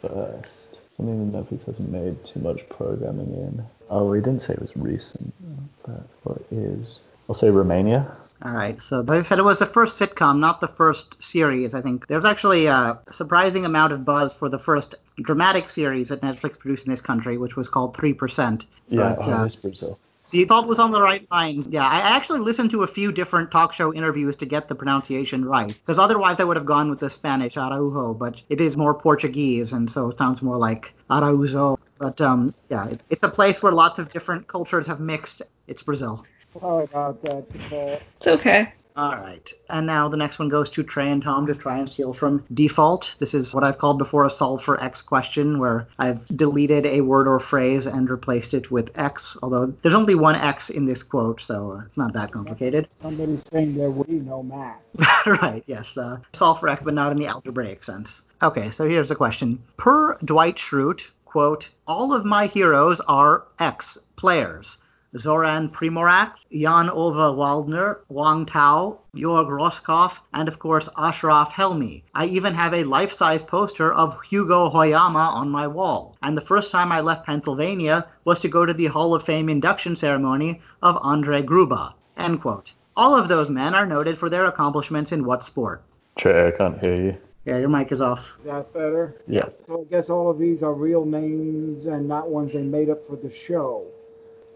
first. Something that Netflix hasn't made too much programming in. Oh, he didn't say it was recent, but what is? I'll say Romania. All right, so they said it was the first sitcom, not the first series. I think there was actually a surprising amount of buzz for the first dramatic series that Netflix produced in this country, which was called 3%. Yeah, But, oh, uh, Brazil. The thought was on the right lines. Yeah, I actually listened to a few different talk show interviews to get the pronunciation right, because otherwise I would have gone with the Spanish Araujo, but it is more Portuguese, and so it sounds more like Araujo. But um, yeah, it, it's a place where lots of different cultures have mixed. It's Brazil. Sorry about that. It's okay. All right. And now the next one goes to Trey and Tom to try and steal from default. This is what I've called before a solve for X question, where I've deleted a word or phrase and replaced it with X, although there's only one X in this quote, so it's not that complicated. [LAUGHS] Somebody's saying there will be no math. [LAUGHS] right, yes. Uh, solve for X, but not in the algebraic sense. Okay, so here's the question. Per Dwight Schrute, quote, all of my heroes are X players. Zoran Primorac, Jan Ove Waldner, Wang Tao, Georg Roskopf, and of course Ashraf Helmi. I even have a life-size poster of Hugo Hoyama on my wall. And the first time I left Pennsylvania was to go to the Hall of Fame induction ceremony of Andre Grubba. End quote. All of those men are noted for their accomplishments in what sport? Trey, I can't hear you. Yeah, your mic is off. Is that better? Yeah. So I guess all of these are real names and not ones they made up for the show.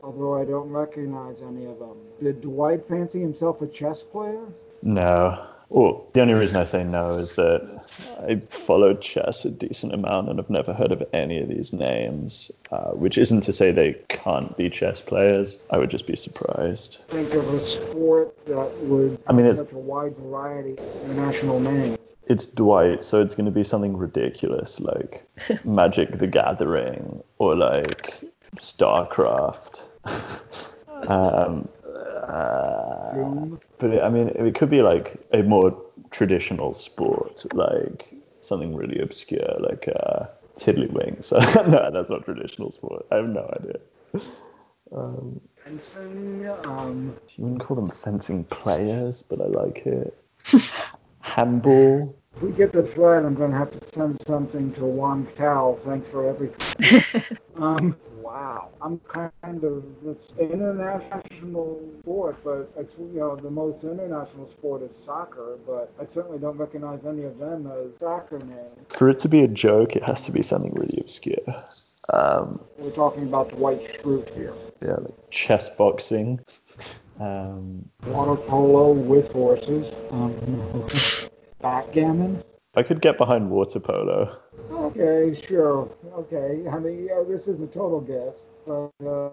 Although I don't recognize any of them. Did Dwight fancy himself a chess player? No. Well, the only reason I say no is that I followed chess a decent amount and have never heard of any of these names, uh, which isn't to say they can't be chess players. I would just be surprised. Think of a sport that would I mean, have it's- such a wide variety of international names. It's Dwight, so it's going to be something ridiculous like [LAUGHS] Magic the Gathering or like StarCraft. [LAUGHS] um, uh, but it, I mean, it could be like a more traditional sport, like something really obscure, like uh, Tiddlywinks. [LAUGHS] no, that's not traditional sport. I have no idea. Um, Fencing, um, you wouldn't call them fencing players, but I like it. [LAUGHS] Handball. If we get the thread, I'm going to have to send something to Juan Cal. Thanks for everything. [LAUGHS] Um, wow. I'm kind of it's international sport, but it's you know the most international sport is soccer, but I certainly don't recognize any of them as soccer names. For it to be a joke, it has to be something really obscure. Um, We're talking about the Dwight Schrute here. yeah, like chess boxing. [LAUGHS] Um, Water polo with horses. Um, [LAUGHS] backgammon. I could get behind water polo. Okay, sure. Okay. I mean, yeah, this is a total guess, but uh,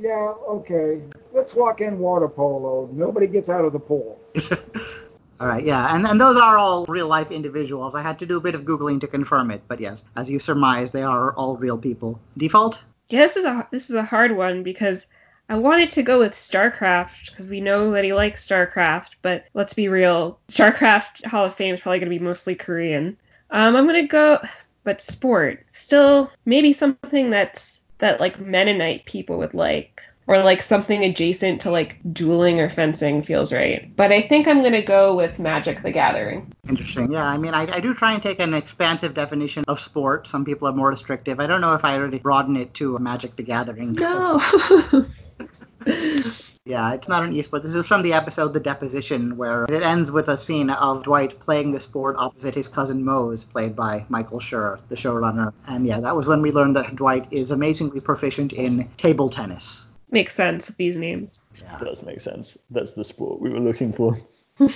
yeah, okay. Let's lock in water polo. Nobody gets out of the pool. [LAUGHS] All right, yeah, and, and those are all real life individuals. I had to do a bit of googling to confirm it, but yes, as you surmise, they are all real people. Default? Yeah, this is a this is a hard one because I wanted to go with StarCraft because we know that he likes StarCraft, but let's be real, StarCraft Hall of Fame is probably going to be mostly Korean. Um, I'm gonna go, but sport still maybe something that's that like Mennonite people would like, or like something adjacent to like dueling or fencing feels right. But I think I'm gonna go with Magic: The Gathering. Interesting. Yeah, I mean, I, I do try and take an expansive definition of sport. Some people are more restrictive. I don't know if I already broaden it to Magic the Gathering. No. [LAUGHS] [LAUGHS] Yeah, it's not an esport. This is from the episode The Deposition, where it ends with a scene of Dwight playing the sport opposite his cousin Mose, played by Michael Schur, the showrunner. And yeah, that was when we learned that Dwight is amazingly proficient in table tennis. Makes sense with these names. Yeah. Does make sense. That's the sport we were looking for. [LAUGHS]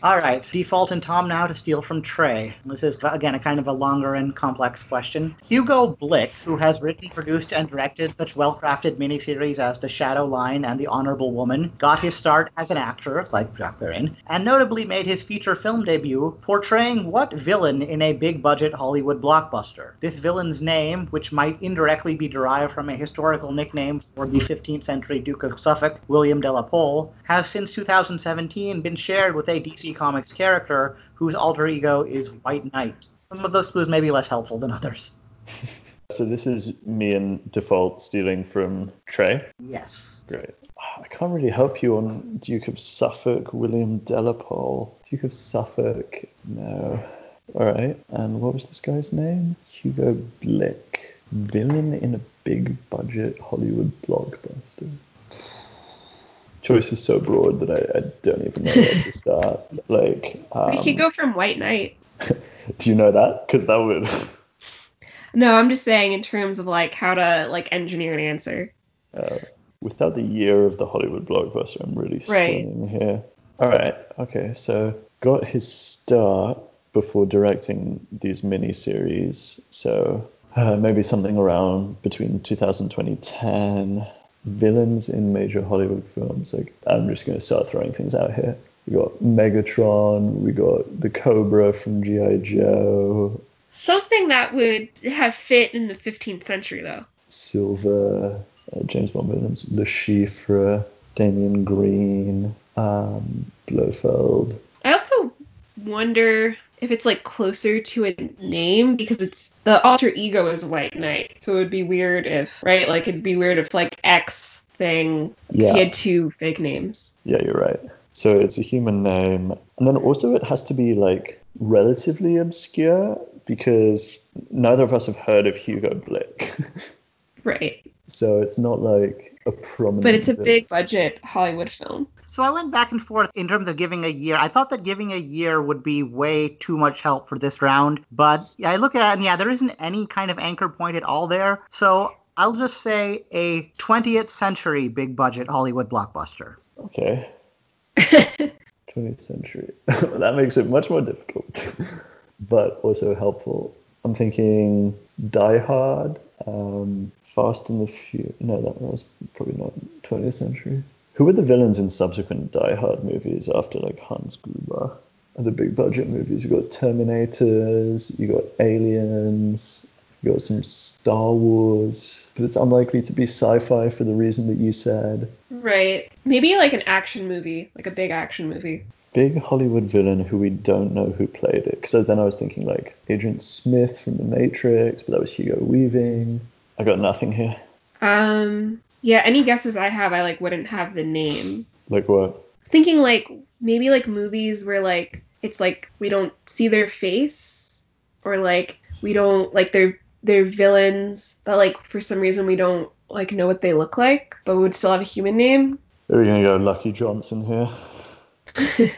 All right, default and Tom now to steal from Trey. This is again a kind of a longer and complex question. Hugo Blick, who has written, produced, and directed such well-crafted miniseries as The Shadow Line and The Honorable Woman, got his start as an actor, like Jack Barron, and notably made his feature film debut portraying what villain in a big-budget Hollywood blockbuster? This villain's name, which might indirectly be derived from a historical nickname for the 15th century Duke of Suffolk, William de la Pole, has since 2017 been shared with a DC Comics character whose alter ego is White Knight. Some of those clues may be less helpful than others. [LAUGHS] So this is me and default stealing from Trey. Yes. Great. I can't really help you on Duke of Suffolk, William de la Pole. Duke of Suffolk, no. All right. And what was this guy's name? Hugo Blick. Villain in a big budget Hollywood blockbuster. Choice is so broad that I, I don't even know where to start. [LAUGHS] Like, um, we could go from White Knight. [LAUGHS] do you know that? Because that would. [LAUGHS] No, I'm just saying in terms of like how to like engineer an answer. Uh, without the year of the Hollywood blockbuster, I'm really Right. struggling here. All right, okay, so got his start before directing these miniseries, so uh, maybe something around between 2000 2010. Villains in major Hollywood films. Like, I'm just going to start throwing things out here. We got Megatron, we got the Cobra from G.I. Joe, Something that would have fit in the 15th century though. Silver, uh, James Bond villains, Le Chiffre, Damian Green, um, Blofeld. Wonder if it's like closer to a name because it's the alter ego is White Knight, so it would be weird if right, like it'd be weird if like X thing Yeah. he had two fake names. Yeah, you're right. So it's a human name. And then also it has to be like relatively obscure because neither of us have heard of Hugo Blick. [LAUGHS] Right. so it's not like a prominent. But it's a big budget Hollywood film. So I went back and forth in terms of giving a year. I thought that giving a year would be way too much help for this round, but I look at it and yeah, there isn't any kind of anchor point at all there. So I'll just say a 20th century big budget Hollywood blockbuster. Okay. [LAUGHS] 20th century. [LAUGHS] that makes it much more difficult, [LAUGHS] but also helpful. I'm thinking Die Hard, um, Fast and the Furious. No, that was probably not 20th century. Who were the villains in subsequent Die Hard movies after like Hans Gruber? The big budget movies. You got Terminators, you got Aliens, you got some Star Wars, but it's unlikely to be sci-fi for the reason that you said. right. Maybe like an action movie, like a big action movie. big Hollywood villain who we don't know who played it. Because then I was thinking like Agent Smith from The Matrix, but that was Hugo Weaving. I got nothing here. Um yeah, any guesses I have I like wouldn't have the name. Like what? thinking like maybe like movies where like it's like we don't see their face or like we don't like they're they're villains that like for some reason we don't like know what they look like but we would still have a human name Are we gonna go Lucky Johnson here? [LAUGHS]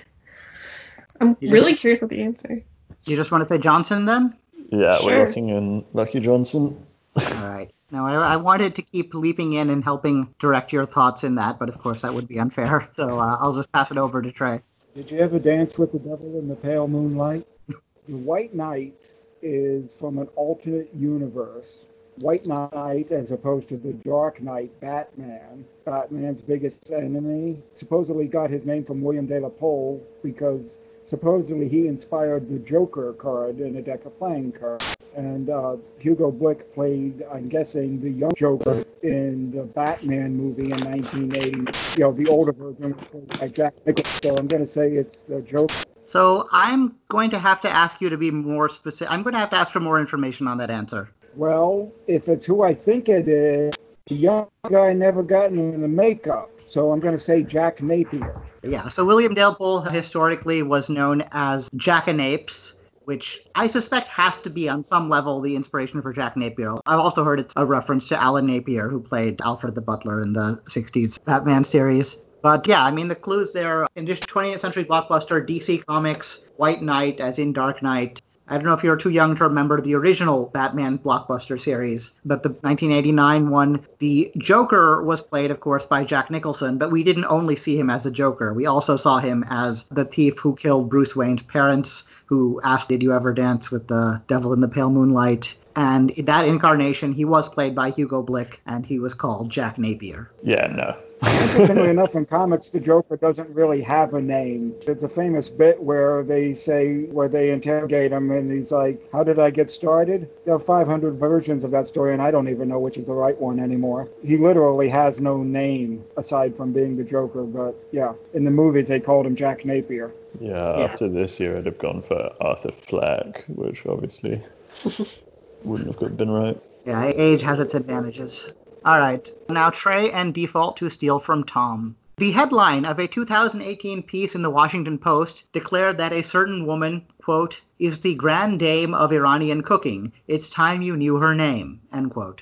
i'm You just- really curious what the answer You just want to say Johnson then? Yeah, Sure. we're locking in Lucky Johnson. All right. Now, I, I wanted to keep leaping in and helping direct your thoughts in that, but of course that would be unfair. [LAUGHS] So uh, I'll just pass it over to Trey. Did you ever dance with the devil in the pale moonlight? The White Knight is from an alternate universe. White Knight, as opposed to the Dark Knight, Batman, Batman's biggest enemy, supposedly got his name from William de la Pole because supposedly he inspired the Joker card in a deck of playing cards. And uh, Hugo Blick played, I'm guessing, the young Joker in the Batman movie in 1980. You know, the older version played by Jack Nicholson. So I'm going to say it's the Joker. So I'm going to have to ask you to be more specific. I'm going to have to ask for more information on that answer. Well, if it's who I think it is, the young guy never got into the makeup. So I'm going to say Jack Napier. Yeah, so William Dale historically was known as Jackanapes, which I suspect has to be on some level the inspiration for Jack Napier. I've also heard it's a reference to Alan Napier, who played Alfred the Butler in the 60s Batman series. But yeah, I mean, the clues there in this 20th century blockbuster, DC Comics, White Knight, as in Dark Knight, I don't know if you're too young to remember the original Batman blockbuster series, but the 1989 one, the Joker was played, of course, by Jack Nicholson, but we didn't only see him as the Joker. We also saw him as the thief who killed Bruce Wayne's parents, who asked, Did you ever dance with the devil in the pale moonlight? And in that incarnation, he was played by Hugo Blick, and he was called Jack Napier. Yeah, no. Interestingly enough, in comics, the Joker doesn't really have a name. It's a famous bit where they say, where they interrogate him, and he's like, How did I get started? There are 500 versions of that story, and I don't even know which is the right one anymore. He literally has no name aside from being the Joker, but yeah, in the movies, they called him Jack Napier. Yeah, Yeah. after this year, I'd have gone for Arthur Fleck, which obviously [LAUGHS] wouldn't have been right. Yeah, age has its advantages. All right, now Trey and default to steal from Tom. The headline of a 2018 piece in the Washington Post declared that a certain woman, quote, is the grand dame of Iranian cooking. It's time you knew her name, end quote.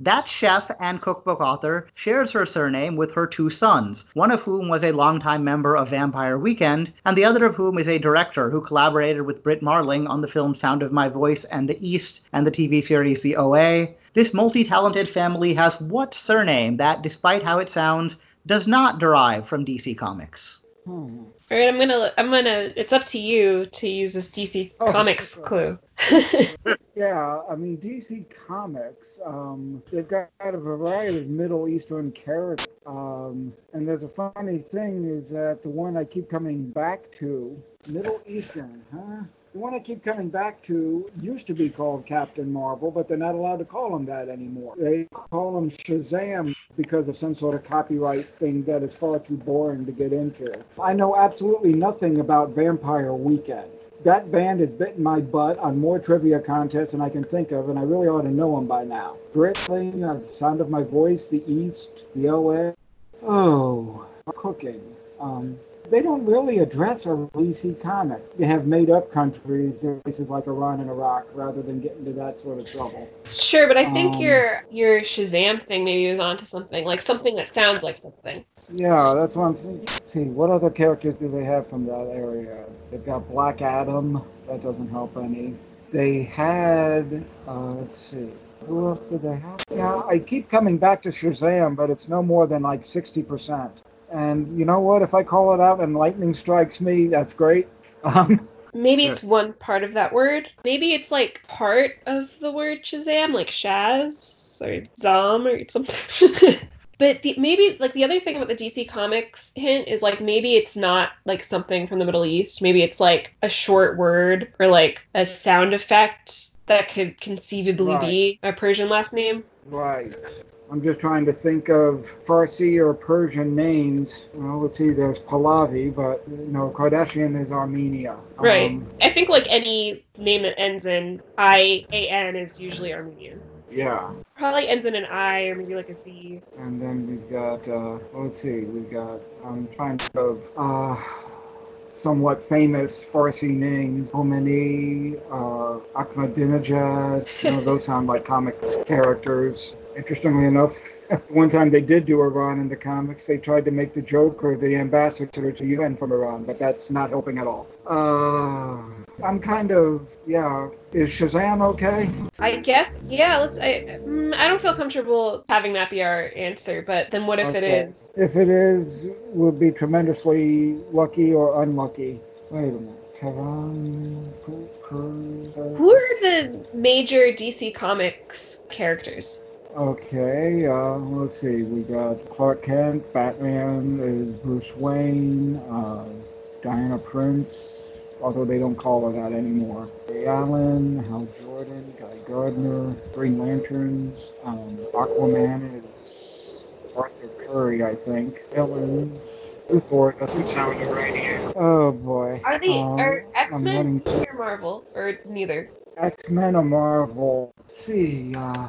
That chef and cookbook author shares her surname with her two sons, one of whom was a longtime member of Vampire Weekend, and the other of whom is a director who collaborated with Britt Marling on the film Sound of My Voice and The East and the TV series The OA. This multi talented family has what surname that, despite how it sounds, does not derive from DC Comics? Hmm. All right, I'm gonna, I'm gonna. It's up to you to use this DC Oh, Comics okay. clue. [LAUGHS] Yeah, I mean DC Comics, um, they've got a variety of Middle Eastern characters. Um, and there's a funny thing is that the one I keep coming back to, Middle Eastern, huh? The one I keep coming back to used to be called Captain Marvel, but they're not allowed to call him that anymore. They call him Shazam because of some sort of copyright thing that is far too boring to get into. I know absolutely nothing about Vampire Weekend that band has bitten my butt on more trivia contests than I can think of, and I really ought to know them by now. Britling, uh, Sound of My Voice, The East, The OA. Oh, cooking. Um, they don't really address our DC comics. They have made up countries, places like Iran and Iraq, rather than get into that sort of trouble. Sure, but I think Um, your your Shazam thing maybe was onto something, like something that sounds like something. Yeah, that's what I'm thinking. Let's see, what other characters do they have from that area? They've got Black Adam. That doesn't help any. They had, uh, let's see, who else did they have? Yeah, I keep coming back to Shazam, but it's no more than like 60%. And you know what? If I call it out and lightning strikes me, that's great. [LAUGHS] Um, Maybe it's one part of that word. Maybe it's like part of the word Shazam, like Shaz or Zom or something. [LAUGHS] but the, maybe like the other thing about the DC Comics hint is like maybe it's not like something from the Middle East. Maybe it's like a short word or like a sound effect that could conceivably be a Persian last name. Right. I'm just trying to think of Farsi or Persian names. Well, let's see, there's Pahlavi, but, you know, Kardashian is Armenia. Right. Um, I think like any name that ends in I A N is usually Armenian. yeah. Probably ends in an I or maybe like a Z. And then we've got, uh, let's see, we've got, I'm trying to think of, uh, somewhat famous Farsi names. Khomeini, uh, Ahmadinejad, you know, those sound like comics characters. Interestingly enough, [LAUGHS] One time they did do Iran in the comics. They tried to make the Joker the ambassador to UN from Iran, but that's not helping at all. Uh, I'm kind of yeah. Is Shazam okay? I guess, yeah. Let's. I, mm, I don't feel comfortable having that be our answer, but then what if Okay. it is? If it is, we'll be tremendously lucky or unlucky. Wait a minute. Who are the major DC Comics characters? Okay, uh, let's see. We got Clark Kent, Batman is Bruce Wayne, uh, Diana Prince, although they don't call her that anymore. Barry Allen, Hal Jordan, Guy Gardner, Green Lanterns, um, Aquaman is Arthur Curry, I think. Villains. Luthor doesn't sound right here. Oh boy. Are they Um, are X Men or Marvel or neither? X-Men or Marvel? Let's see, uh,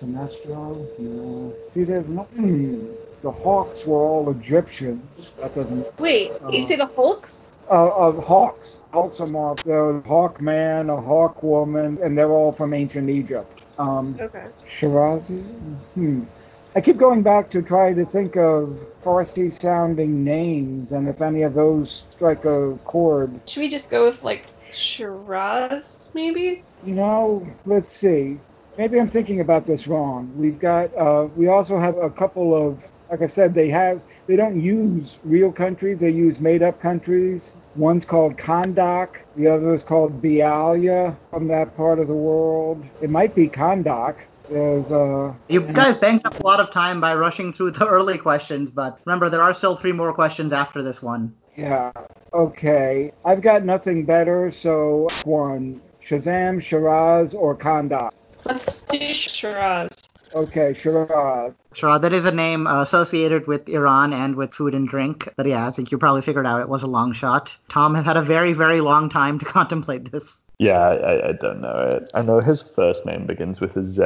Sinestro? No. See, there's nothing. The Hawks were all Egyptians. That doesn't. Wait, you Uh, say the Hulks? Uh, of Hawks. Hawks are Marvel. There's Hawkman, a Hawkwoman, and they're all from ancient Egypt. Um, Okay. Shirazi? Hmm. I keep going back to try to think of Farsi sounding names and if any of those strike a chord. Should we just go with like Shiraz, maybe? You know, let's see. Maybe I'm thinking about this wrong. We've got, uh, we also have a couple of, like I said, they have, they don't use real countries, they use made up countries. One's called Kondak, the other is called Bialya from that part of the world. It might be Kondak. There's, uh, You guys banked up a lot of time by rushing through the [LAUGHS] early questions, but remember, there are still three more questions after this one. yeah, okay. I've got nothing better, so one. Shazam, Shiraz, or Kondak. Let's do Shiraz. Okay, Shiraz. Shiraz, that is a name uh, associated with Iran and with food and drink. But yeah, I think you probably figured out it was a long shot. Tom has had a very, very long time to [LAUGHS] contemplate this. Yeah, I, I- don't know it. I know his first name begins with a Z,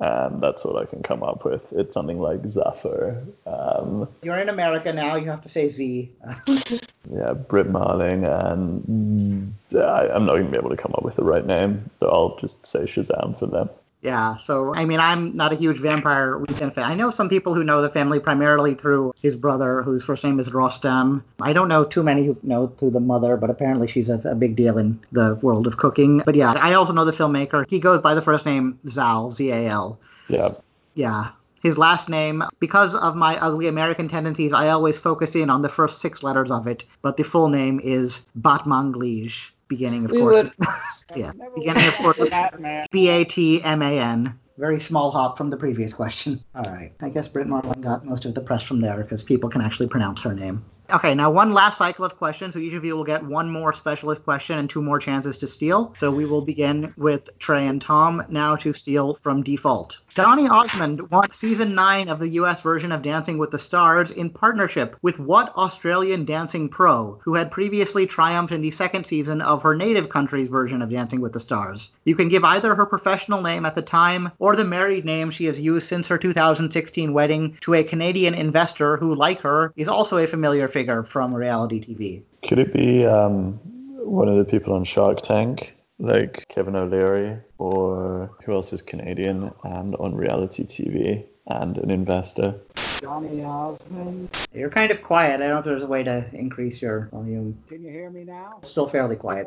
and that's what I can come up with. It's something like Zafar. Um, You're in America now, you have to say Z. [LAUGHS] yeah, Britt Marling, and I, I'm not going to be able to come up with the right name, so I'll just say Shazam for them. Yeah, so I mean, I'm not a huge Vampire Weekend fan. I know some people who know the family primarily through his brother, whose first name is Rostam. I don't know too many who know through the mother, but apparently she's a, a big deal in the world of cooking. But yeah, I also know the filmmaker. He goes by the first name Zal, Z A L. Yeah, Yeah. His last name, because of my ugly American tendencies, I always focus in on the first six letters of it, but the full name is Batmanglij, beginning, of We course. would- [LAUGHS] yeah, beginning, of course, Batman. B A T M A N. Very small hop from the previous question. All right. I guess Britt Marling got most of the press from there because people can actually pronounce her name. Okay, now one last cycle of questions. So each of you will get one more specialist question and two more chances to steal. So we will begin with Trey and Tom now to steal from default. Donny Osmond won season 9 of the US version of Dancing with the Stars in partnership with what Australian dancing pro who had previously triumphed in the second season of her native country's version of Dancing with the Stars? You can give either her professional name at the time or the married name she has used since her 2016 wedding to a Canadian investor who, like her, is also a familiar figure from reality TV. could it be um, one of the people on Shark Tank, like Kevin O'Leary, or who else is Canadian and on reality TV and an investor? Johnny Osmond. You're kind of quiet. I don't know if there's a way to increase your volume. Can you hear me now? Still fairly quiet.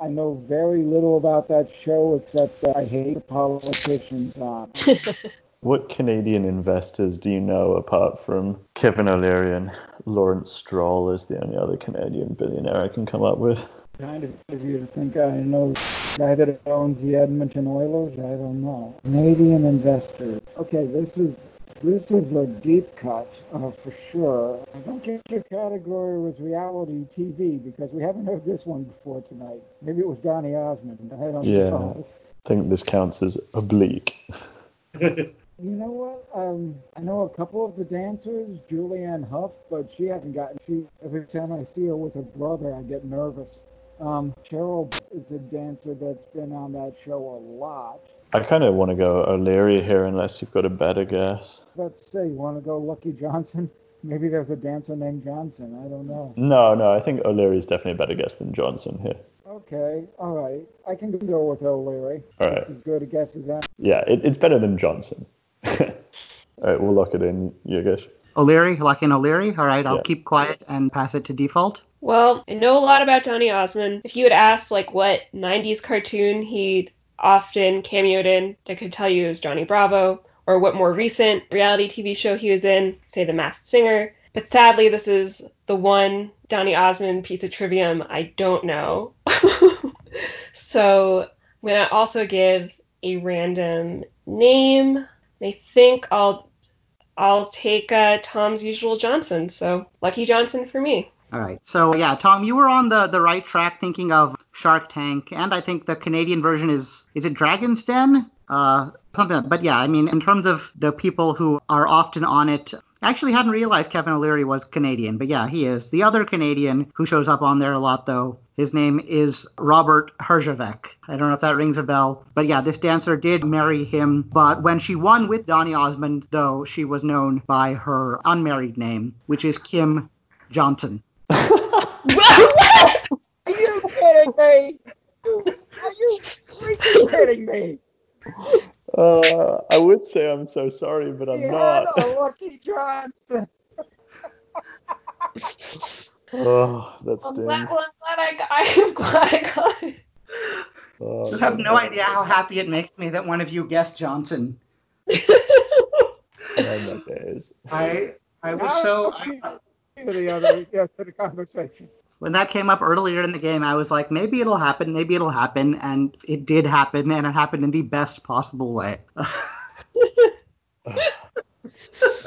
I know very little about that show except that I hate politicians on. [LAUGHS] What Canadian investors do you know apart from Kevin O'Leary and Lawrence Stroll is the only other Canadian billionaire I can come up with? Kind of easier to think I know the guy that owns the Edmonton Oilers. I don't know. Canadian investors. Okay, this is this is a deep cut uh, for sure. I don't think your category was reality TV because we haven't heard this one before tonight. Maybe it was Donny Osmond. I don't Yeah. know. I think this counts as oblique. [LAUGHS] You know what? Um, I know a couple of the dancers, Julianne Hough, but she hasn't gotten. She every time I see her with her brother, I get nervous. Um, Cheryl is a dancer that's been on that show a lot. I kind of want to go O'Leary here unless you've got a better guess. Let's say you want to go Lucky Johnson. [LAUGHS] Maybe there's a dancer named Johnson. I don't know. No, no, I think O'Leary is definitely a better guess than Johnson here. Okay, all right. I can go with O'Leary. All right. That's as good a guess as that. Yeah, it, it's better than Johnson. [LAUGHS] All right, we'll lock it in, Yogesh. O'Leary, lock in O'Leary. All right, I'll Yeah. keep quiet and pass it to default. Well, I know a lot about Donny Osmond. If you had asked like what 90s cartoon he often cameoed in, I could tell you it was Johnny Bravo, or what more recent reality TV show he was in, say The Masked Singer. But sadly, this is the one Donny Osmond piece of trivium I don't know. [LAUGHS] so I'm gonna also give a random name. I think I'll I'll take uh, Tom's usual Johnson. So Lucky Johnson for me. All right. So yeah, Tom, you were on the the right track thinking of Shark Tank, and I think the Canadian version is is it Dragon's Den? Uh, something. But yeah, I mean, in terms of the people who are often on it. I actually hadn't realized Kevin O'Leary was Canadian, but yeah, he is. The other Canadian who shows up on there a lot, though, his name is Robert Herjavec. I don't know if that rings a bell, but yeah, this dancer did marry him. But when she won with Donny Osmond, though, she was known by her unmarried name, which is Kim Johnson. What? Are you kidding me? Are you freaking kidding me? Uh, I would say I'm so sorry, but I'm Yeah, not. no, Lucky Johnson. [LAUGHS] Oh, that I'm glad, stings. well, I'm glad I got, [LAUGHS] I'm glad I got it. Oh, You have no idea how happy it makes me that one of you guessed Johnson. Oh my days. I I was Now so to the other yeah, to the conversation. when that came up earlier in the game, I was like, maybe it'll happen, maybe it'll happen, and it did happen, and it happened in the best possible way.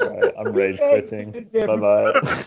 Alright, I'm rage quitting. Bye bye.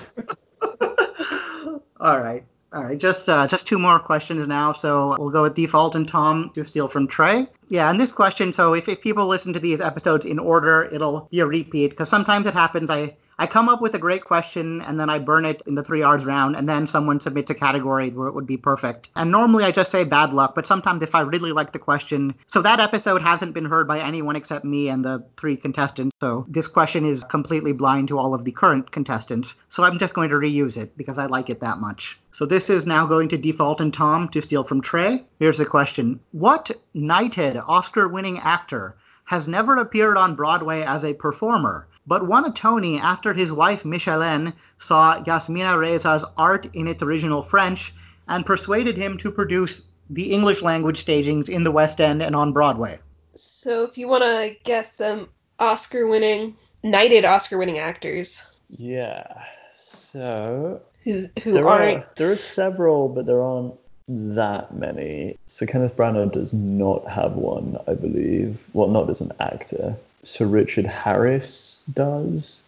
[LAUGHS] All right. All right, just uh, just two more questions now. So we'll go with default and Tom to steal from Trey. Yeah, and this question. So if, if people listen to these episodes in order, it'll be a repeat because sometimes it happens. I I come up with a great question and then I burn it in the three R's round, and then someone submits a category where it would be perfect. And normally I just say bad luck, but sometimes if I really like the question, so that episode hasn't been heard by anyone except me and the three contestants. So this question is completely blind to all of the current contestants. So I'm just going to reuse it because I like it that much. So this is now going to default and Tom to steal from Trey. Here's the question: What knighted Oscar-winning actor has never appeared on Broadway as a performer? But won a Tony after his wife Micheline saw Yasmina Reza's art in its original French and persuaded him to produce the English language stagings in the West End and on Broadway. So if you want to guess some Oscar-winning, knighted Oscar-winning actors Yeah. So who who there aren't are there are several, but there aren't that many. So Kenneth Branagh does not have one, I believe. Well, not as an actor. Sir Richard Harris does.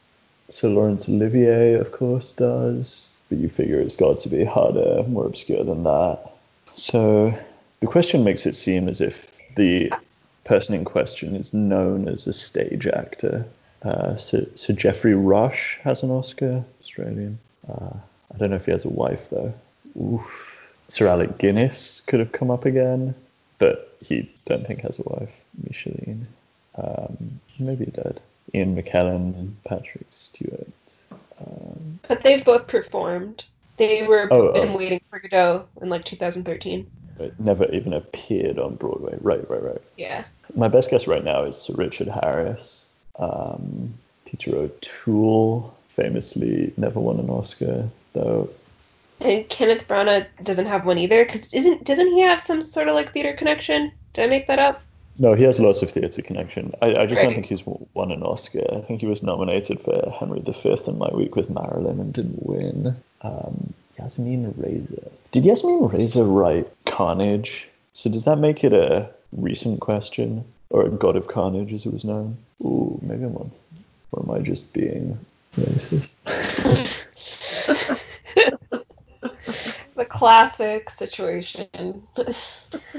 Sir Laurence Olivier, of course, does. But you figure it's got to be harder, more obscure than that. So the question makes it seem as if the person in question is known as a stage actor. Uh, so, so Geoffrey Rush has an Oscar, Australian. Uh, I don't know if he has a wife though. Oof. Sir Alec Guinness could have come up again, but he don't think has a wife. Micheline. Um, maybe dead. Ian McKellen and Patrick Stewart. Um, but they've both performed. They were Oh, in oh. Waiting for Godot in like 2013. but never even appeared on Broadway. Right, right, right. Yeah. My best guess right now is Sir Richard Harris. Um, Peter O'Toole famously never won an Oscar, though. And Kenneth Branagh doesn't have one either, because isn't doesn't he have some sort of like theater connection? Did I make that up? No, he has lots of theatre connection. I, I just don't think he's won an Oscar. I think he was nominated for Henry V in My Week with Marilyn and didn't win. Um, Yasmin Reza. Did Yasmin Reza write Carnage? So does that make it a recent question? Or a God of Carnage as it was known? Ooh, maybe I'm on. Or am I just being racist? [LAUGHS] the classic situation. [LAUGHS]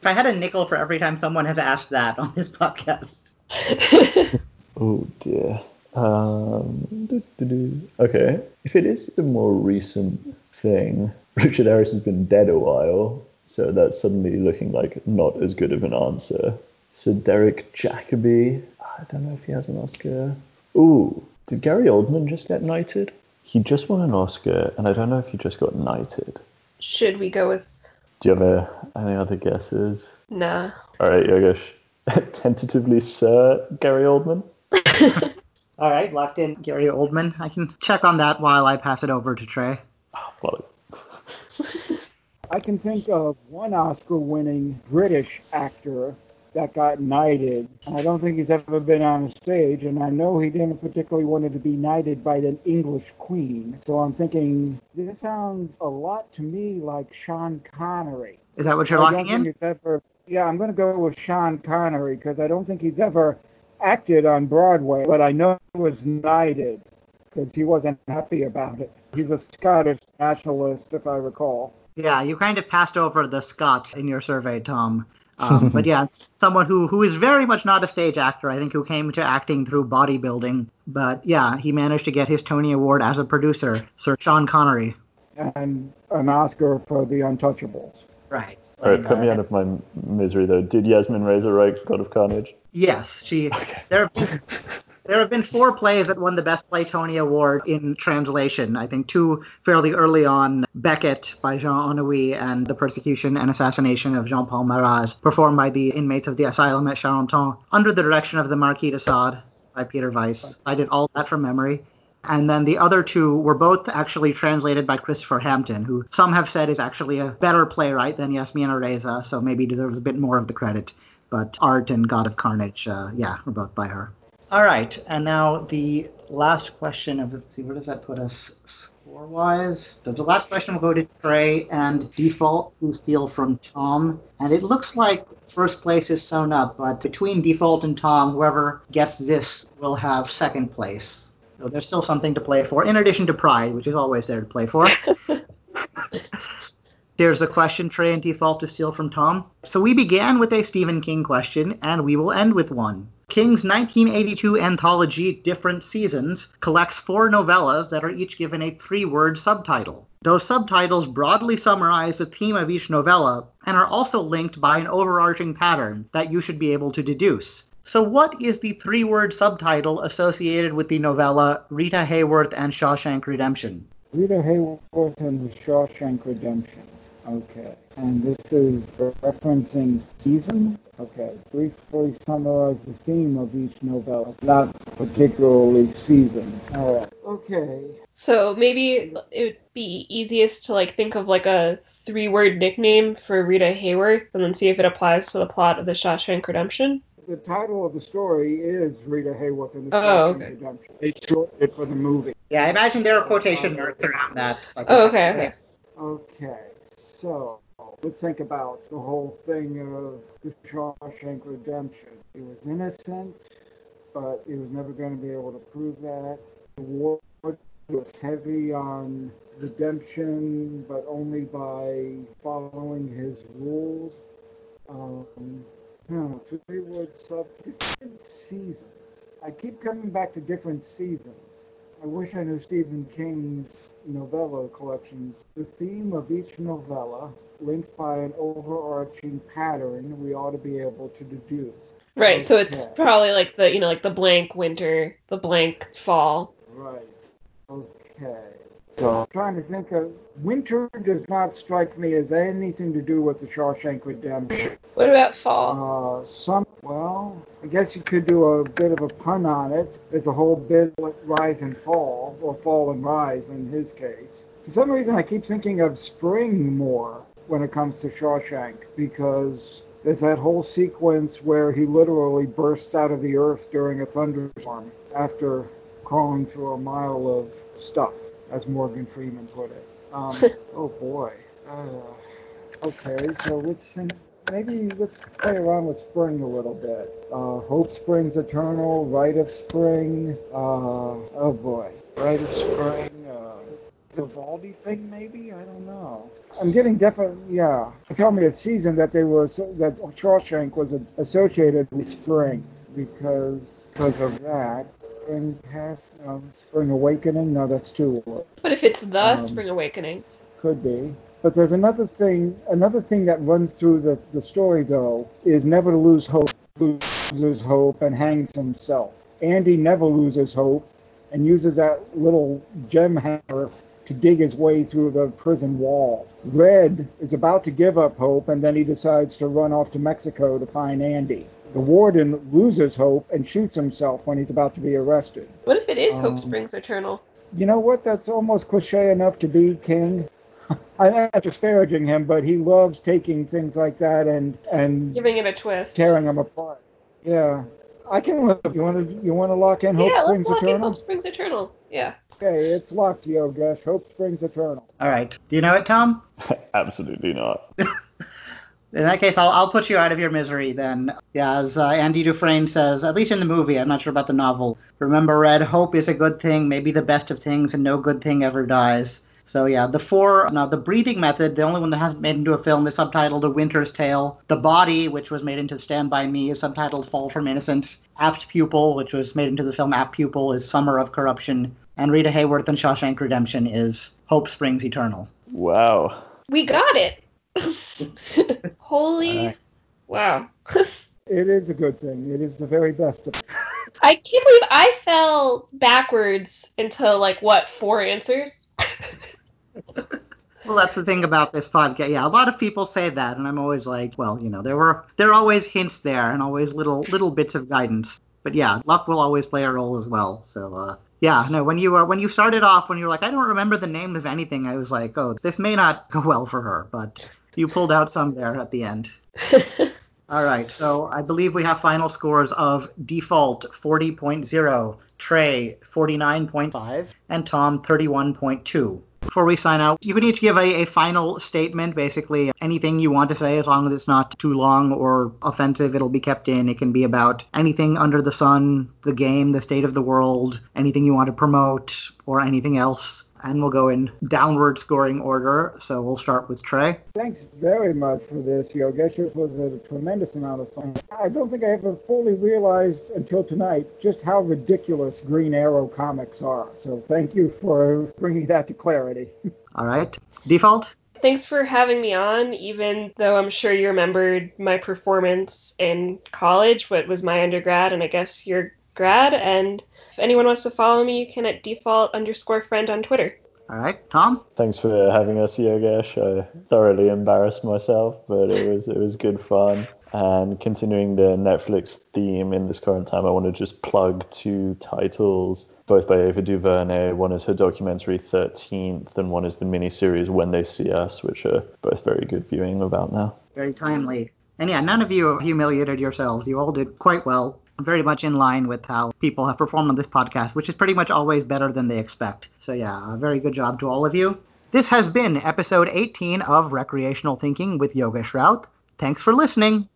If I had a nickel for every time someone has asked that on this podcast. [LAUGHS] Oh dear. Um, okay, if it is a more recent thing, Richard Harris has been dead a while, so that's suddenly looking like not as good of an answer. So Derek Jacobi, I don't know if he has an Oscar. Ooh, did Gary Oldman just get knighted? He just won an Oscar, and I don't know if he just got knighted. Should we go with Do you have uh, any other guesses? nah? All right, Yogesh. [LAUGHS] Tentatively, Sir Gary Oldman. [LAUGHS] All right, locked in Gary Oldman. I can check on that while I pass it over to Trey. Well, [LAUGHS] I can think of one Oscar winning British actor that got knighted. I don't think he's ever been on a stage, and I know he didn't particularly want to be knighted by the English queen. So I'm thinking this sounds a lot to me like Sean Connery. Is that what you're I locking in? ever. Yeah, I'm going to go with Sean Connery because I don't think he's ever acted on Broadway, but I know he was knighted because he wasn't happy about it. He's a Scottish nationalist, if I recall. Yeah, you kind of passed over the Scots in your survey, Tom. Um, but [LAUGHS] yeah, someone who, who is very much not a stage actor, I think, who came to acting through bodybuilding. But yeah, he managed to get his Tony Award as a producer, Sir Sean Connery. and an Oscar for The Untouchables. Right. all right, put me out of my misery though. Did Yasmin Reza write God of Carnage? Yes, she. There have been there have been four plays that won the Best Play Tony Award in translation. I think two fairly early on, Beckett by Jean Anouilh and The Persecution and Assassination of Jean-Paul Marat, performed by the inmates of the asylum at Charenton under the direction of the Marquis de Sade by Peter Weiss. I did all that from memory. And then the other two were both actually translated by Christopher Hampton, who some have said is actually a better playwright than Yasmina Reza, so maybe deserves a bit more of the credit. But Art and God of Carnage, uh, yeah, were both by her. All right, and now the last question of let's see, where does that put us score wise? The, the last question will go to Trey and Default, who steal from Tom. And it looks like first place is sewn up, but between Default and Tom, whoever gets this will have second place. So there's still something to play for, in addition to pride, which is always there to play for. [LAUGHS] There's a question, Trey and Default, to steal from Tom. So we began with a Stephen King question, and we will end with one. King's 1982 anthology, Different Seasons, collects four novellas that are each given a three word subtitle. Those subtitles broadly summarize the theme of each novella and are also linked by an overarching pattern that you should be able to deduce. So, what is the three word subtitle associated with the novella Rita Hayworth and Shawshank Redemption? Rita Hayworth and the Shawshank Redemption. Okay. And this is referencing seasons? Okay. Briefly summarize the theme of each novella, not particularly seasons. All right. Okay. So maybe it would be easiest to like think of like a three-word nickname for Rita Hayworth and then see if it applies to the plot of The Shawshank Redemption. The title of the story is Rita Hayworth and the Oh, Shawshank okay. Redemption. They shortened it for the movie. Yeah, I imagine there are quotation marks around that. Like Oh, okay, okay. Okay, so let's think about the whole thing of the Shawshank Redemption. He was innocent, but he was never going to be able to prove that. The war was heavy on redemption, but only by following his rules. Um, three words sub different seasons. I keep coming back to different seasons. I wish I knew Stephen King's novella collections. The theme of each novella, linked by an overarching pattern, we ought to be able to deduce. Right, so it's probably like the you know like the blank winter, the blank fall. Right. Okay. So I'm trying to think of winter does not strike me as anything to do with the Shawshank Redemption. What about fall? Uh, some well, I guess you could do a bit of a pun on it. There's a whole bit like rise and fall, or fall and rise in his case. For some reason, I keep thinking of spring more when it comes to Shawshank because there's that whole sequence where he literally bursts out of the earth during a thunderstorm after crawling through a mile of stuff, as Morgan Freeman put it. Um, [LAUGHS] oh boy. Uh, okay, so let's think. Maybe let's play around with spring a little bit. Uh, hope springs eternal, rite of spring. Uh, oh boy, rite of spring. Uh, the Vivaldi thing, maybe? I don't know. I'm getting definite. Yeah, They tell me a season that they were that Shawshank was associated with spring because because of that. Spring past, um, spring awakening. No, that's too. old. But if it's the um, Spring Awakening? Could be. But there's another thing. Another thing that runs through the the story though is never to lose hope. Loses hope and hangs himself. Andy never loses hope and uses that little gem hammer to dig his way through the prison wall. Red is about to give up hope and then he decides to run off to Mexico to find Andy. The warden loses hope and shoots himself when he's about to be arrested. What if it is Hope Um, Springs Eternal? You know what? That's almost cliche enough to be King. [LAUGHS] I'm not disparaging him, but he loves taking things like that and and Giving it a twist. tearing them apart. Yeah, I can live. You want to you want to lock in Hope yeah, Springs let's lock in Eternal? Hope Springs Eternal. Yeah. Okay, it's locked, Yogesh. Hope Springs Eternal. All right. Do you know it, Tom? [LAUGHS] Absolutely not. [LAUGHS] In that case, I'll, I'll put you out of your misery then. Yeah, as uh, Andy Dufresne says, at least in the movie, I'm not sure about the novel. Remember, Red, hope is a good thing, maybe the best of things, and no good thing ever dies. So yeah, the four, now the breathing method, the only one that hasn't made into a film is subtitled A Winter's Tale. The Body, which was made into Stand By Me, is subtitled Fall from Innocence. Apt Pupil, which was made into the film Apt Pupil, is Summer of Corruption. And Rita Hayworth and Shawshank Redemption is Hope Springs Eternal. Wow. We got it. [LAUGHS] Holy Alright. wow. It is a good thing. It is the very best of. [LAUGHS] I can't believe I fell backwards into like what four answers. [LAUGHS] Well, that's the thing about this podcast. Yeah, a lot of people say that, and I'm always like, well, you know, there were there are always hints there and always little little bits of guidance. But yeah, luck will always play a role as well. So uh, yeah, no, when you uh, when you started off, when you were like, I don't remember the name of anything, I was like, oh, this may not go well for her, but you pulled out some there at the end. [LAUGHS] All right, so I believe we have final scores of default 40.0, Trey 49.5, and Tom 31.2. Before we sign out, you can each give a, a final statement, basically anything you want to say, as long as it's not too long or offensive, it'll be kept in. It can be about anything under the sun, the game, the state of the world, anything you want to promote, or anything else. And we'll go in downward scoring order. So we'll start with Trey. Thanks very much for this, Yogesh. This was a tremendous amount of fun. I don't think I ever fully realized until tonight just how ridiculous Green Arrow comics are. So thank you for bringing that to clarity. [LAUGHS] All right. Default? Thanks for having me on, even though I'm sure you remembered my performance in college, what was my undergrad, and I guess your grad. And if anyone wants to follow me, you can at default underscore friend on Twitter. All right. Tom? Thanks for having us, Yogesh. I thoroughly embarrassed myself, but it was it was good fun. And continuing the Netflix theme in this current time, I want to just plug two titles, both by Ava DuVernay. One is her documentary 13th, and one is the miniseries When They See Us, which are both very good viewing about now. Very timely. And yeah, none of you humiliated yourselves. You all did quite well. Very much in line with how people have performed on this podcast, which is pretty much always better than they expect. So yeah, a very good job to all of you. This has been episode 18 of Recreational Thinking with Yogesh Raut. Thanks for listening.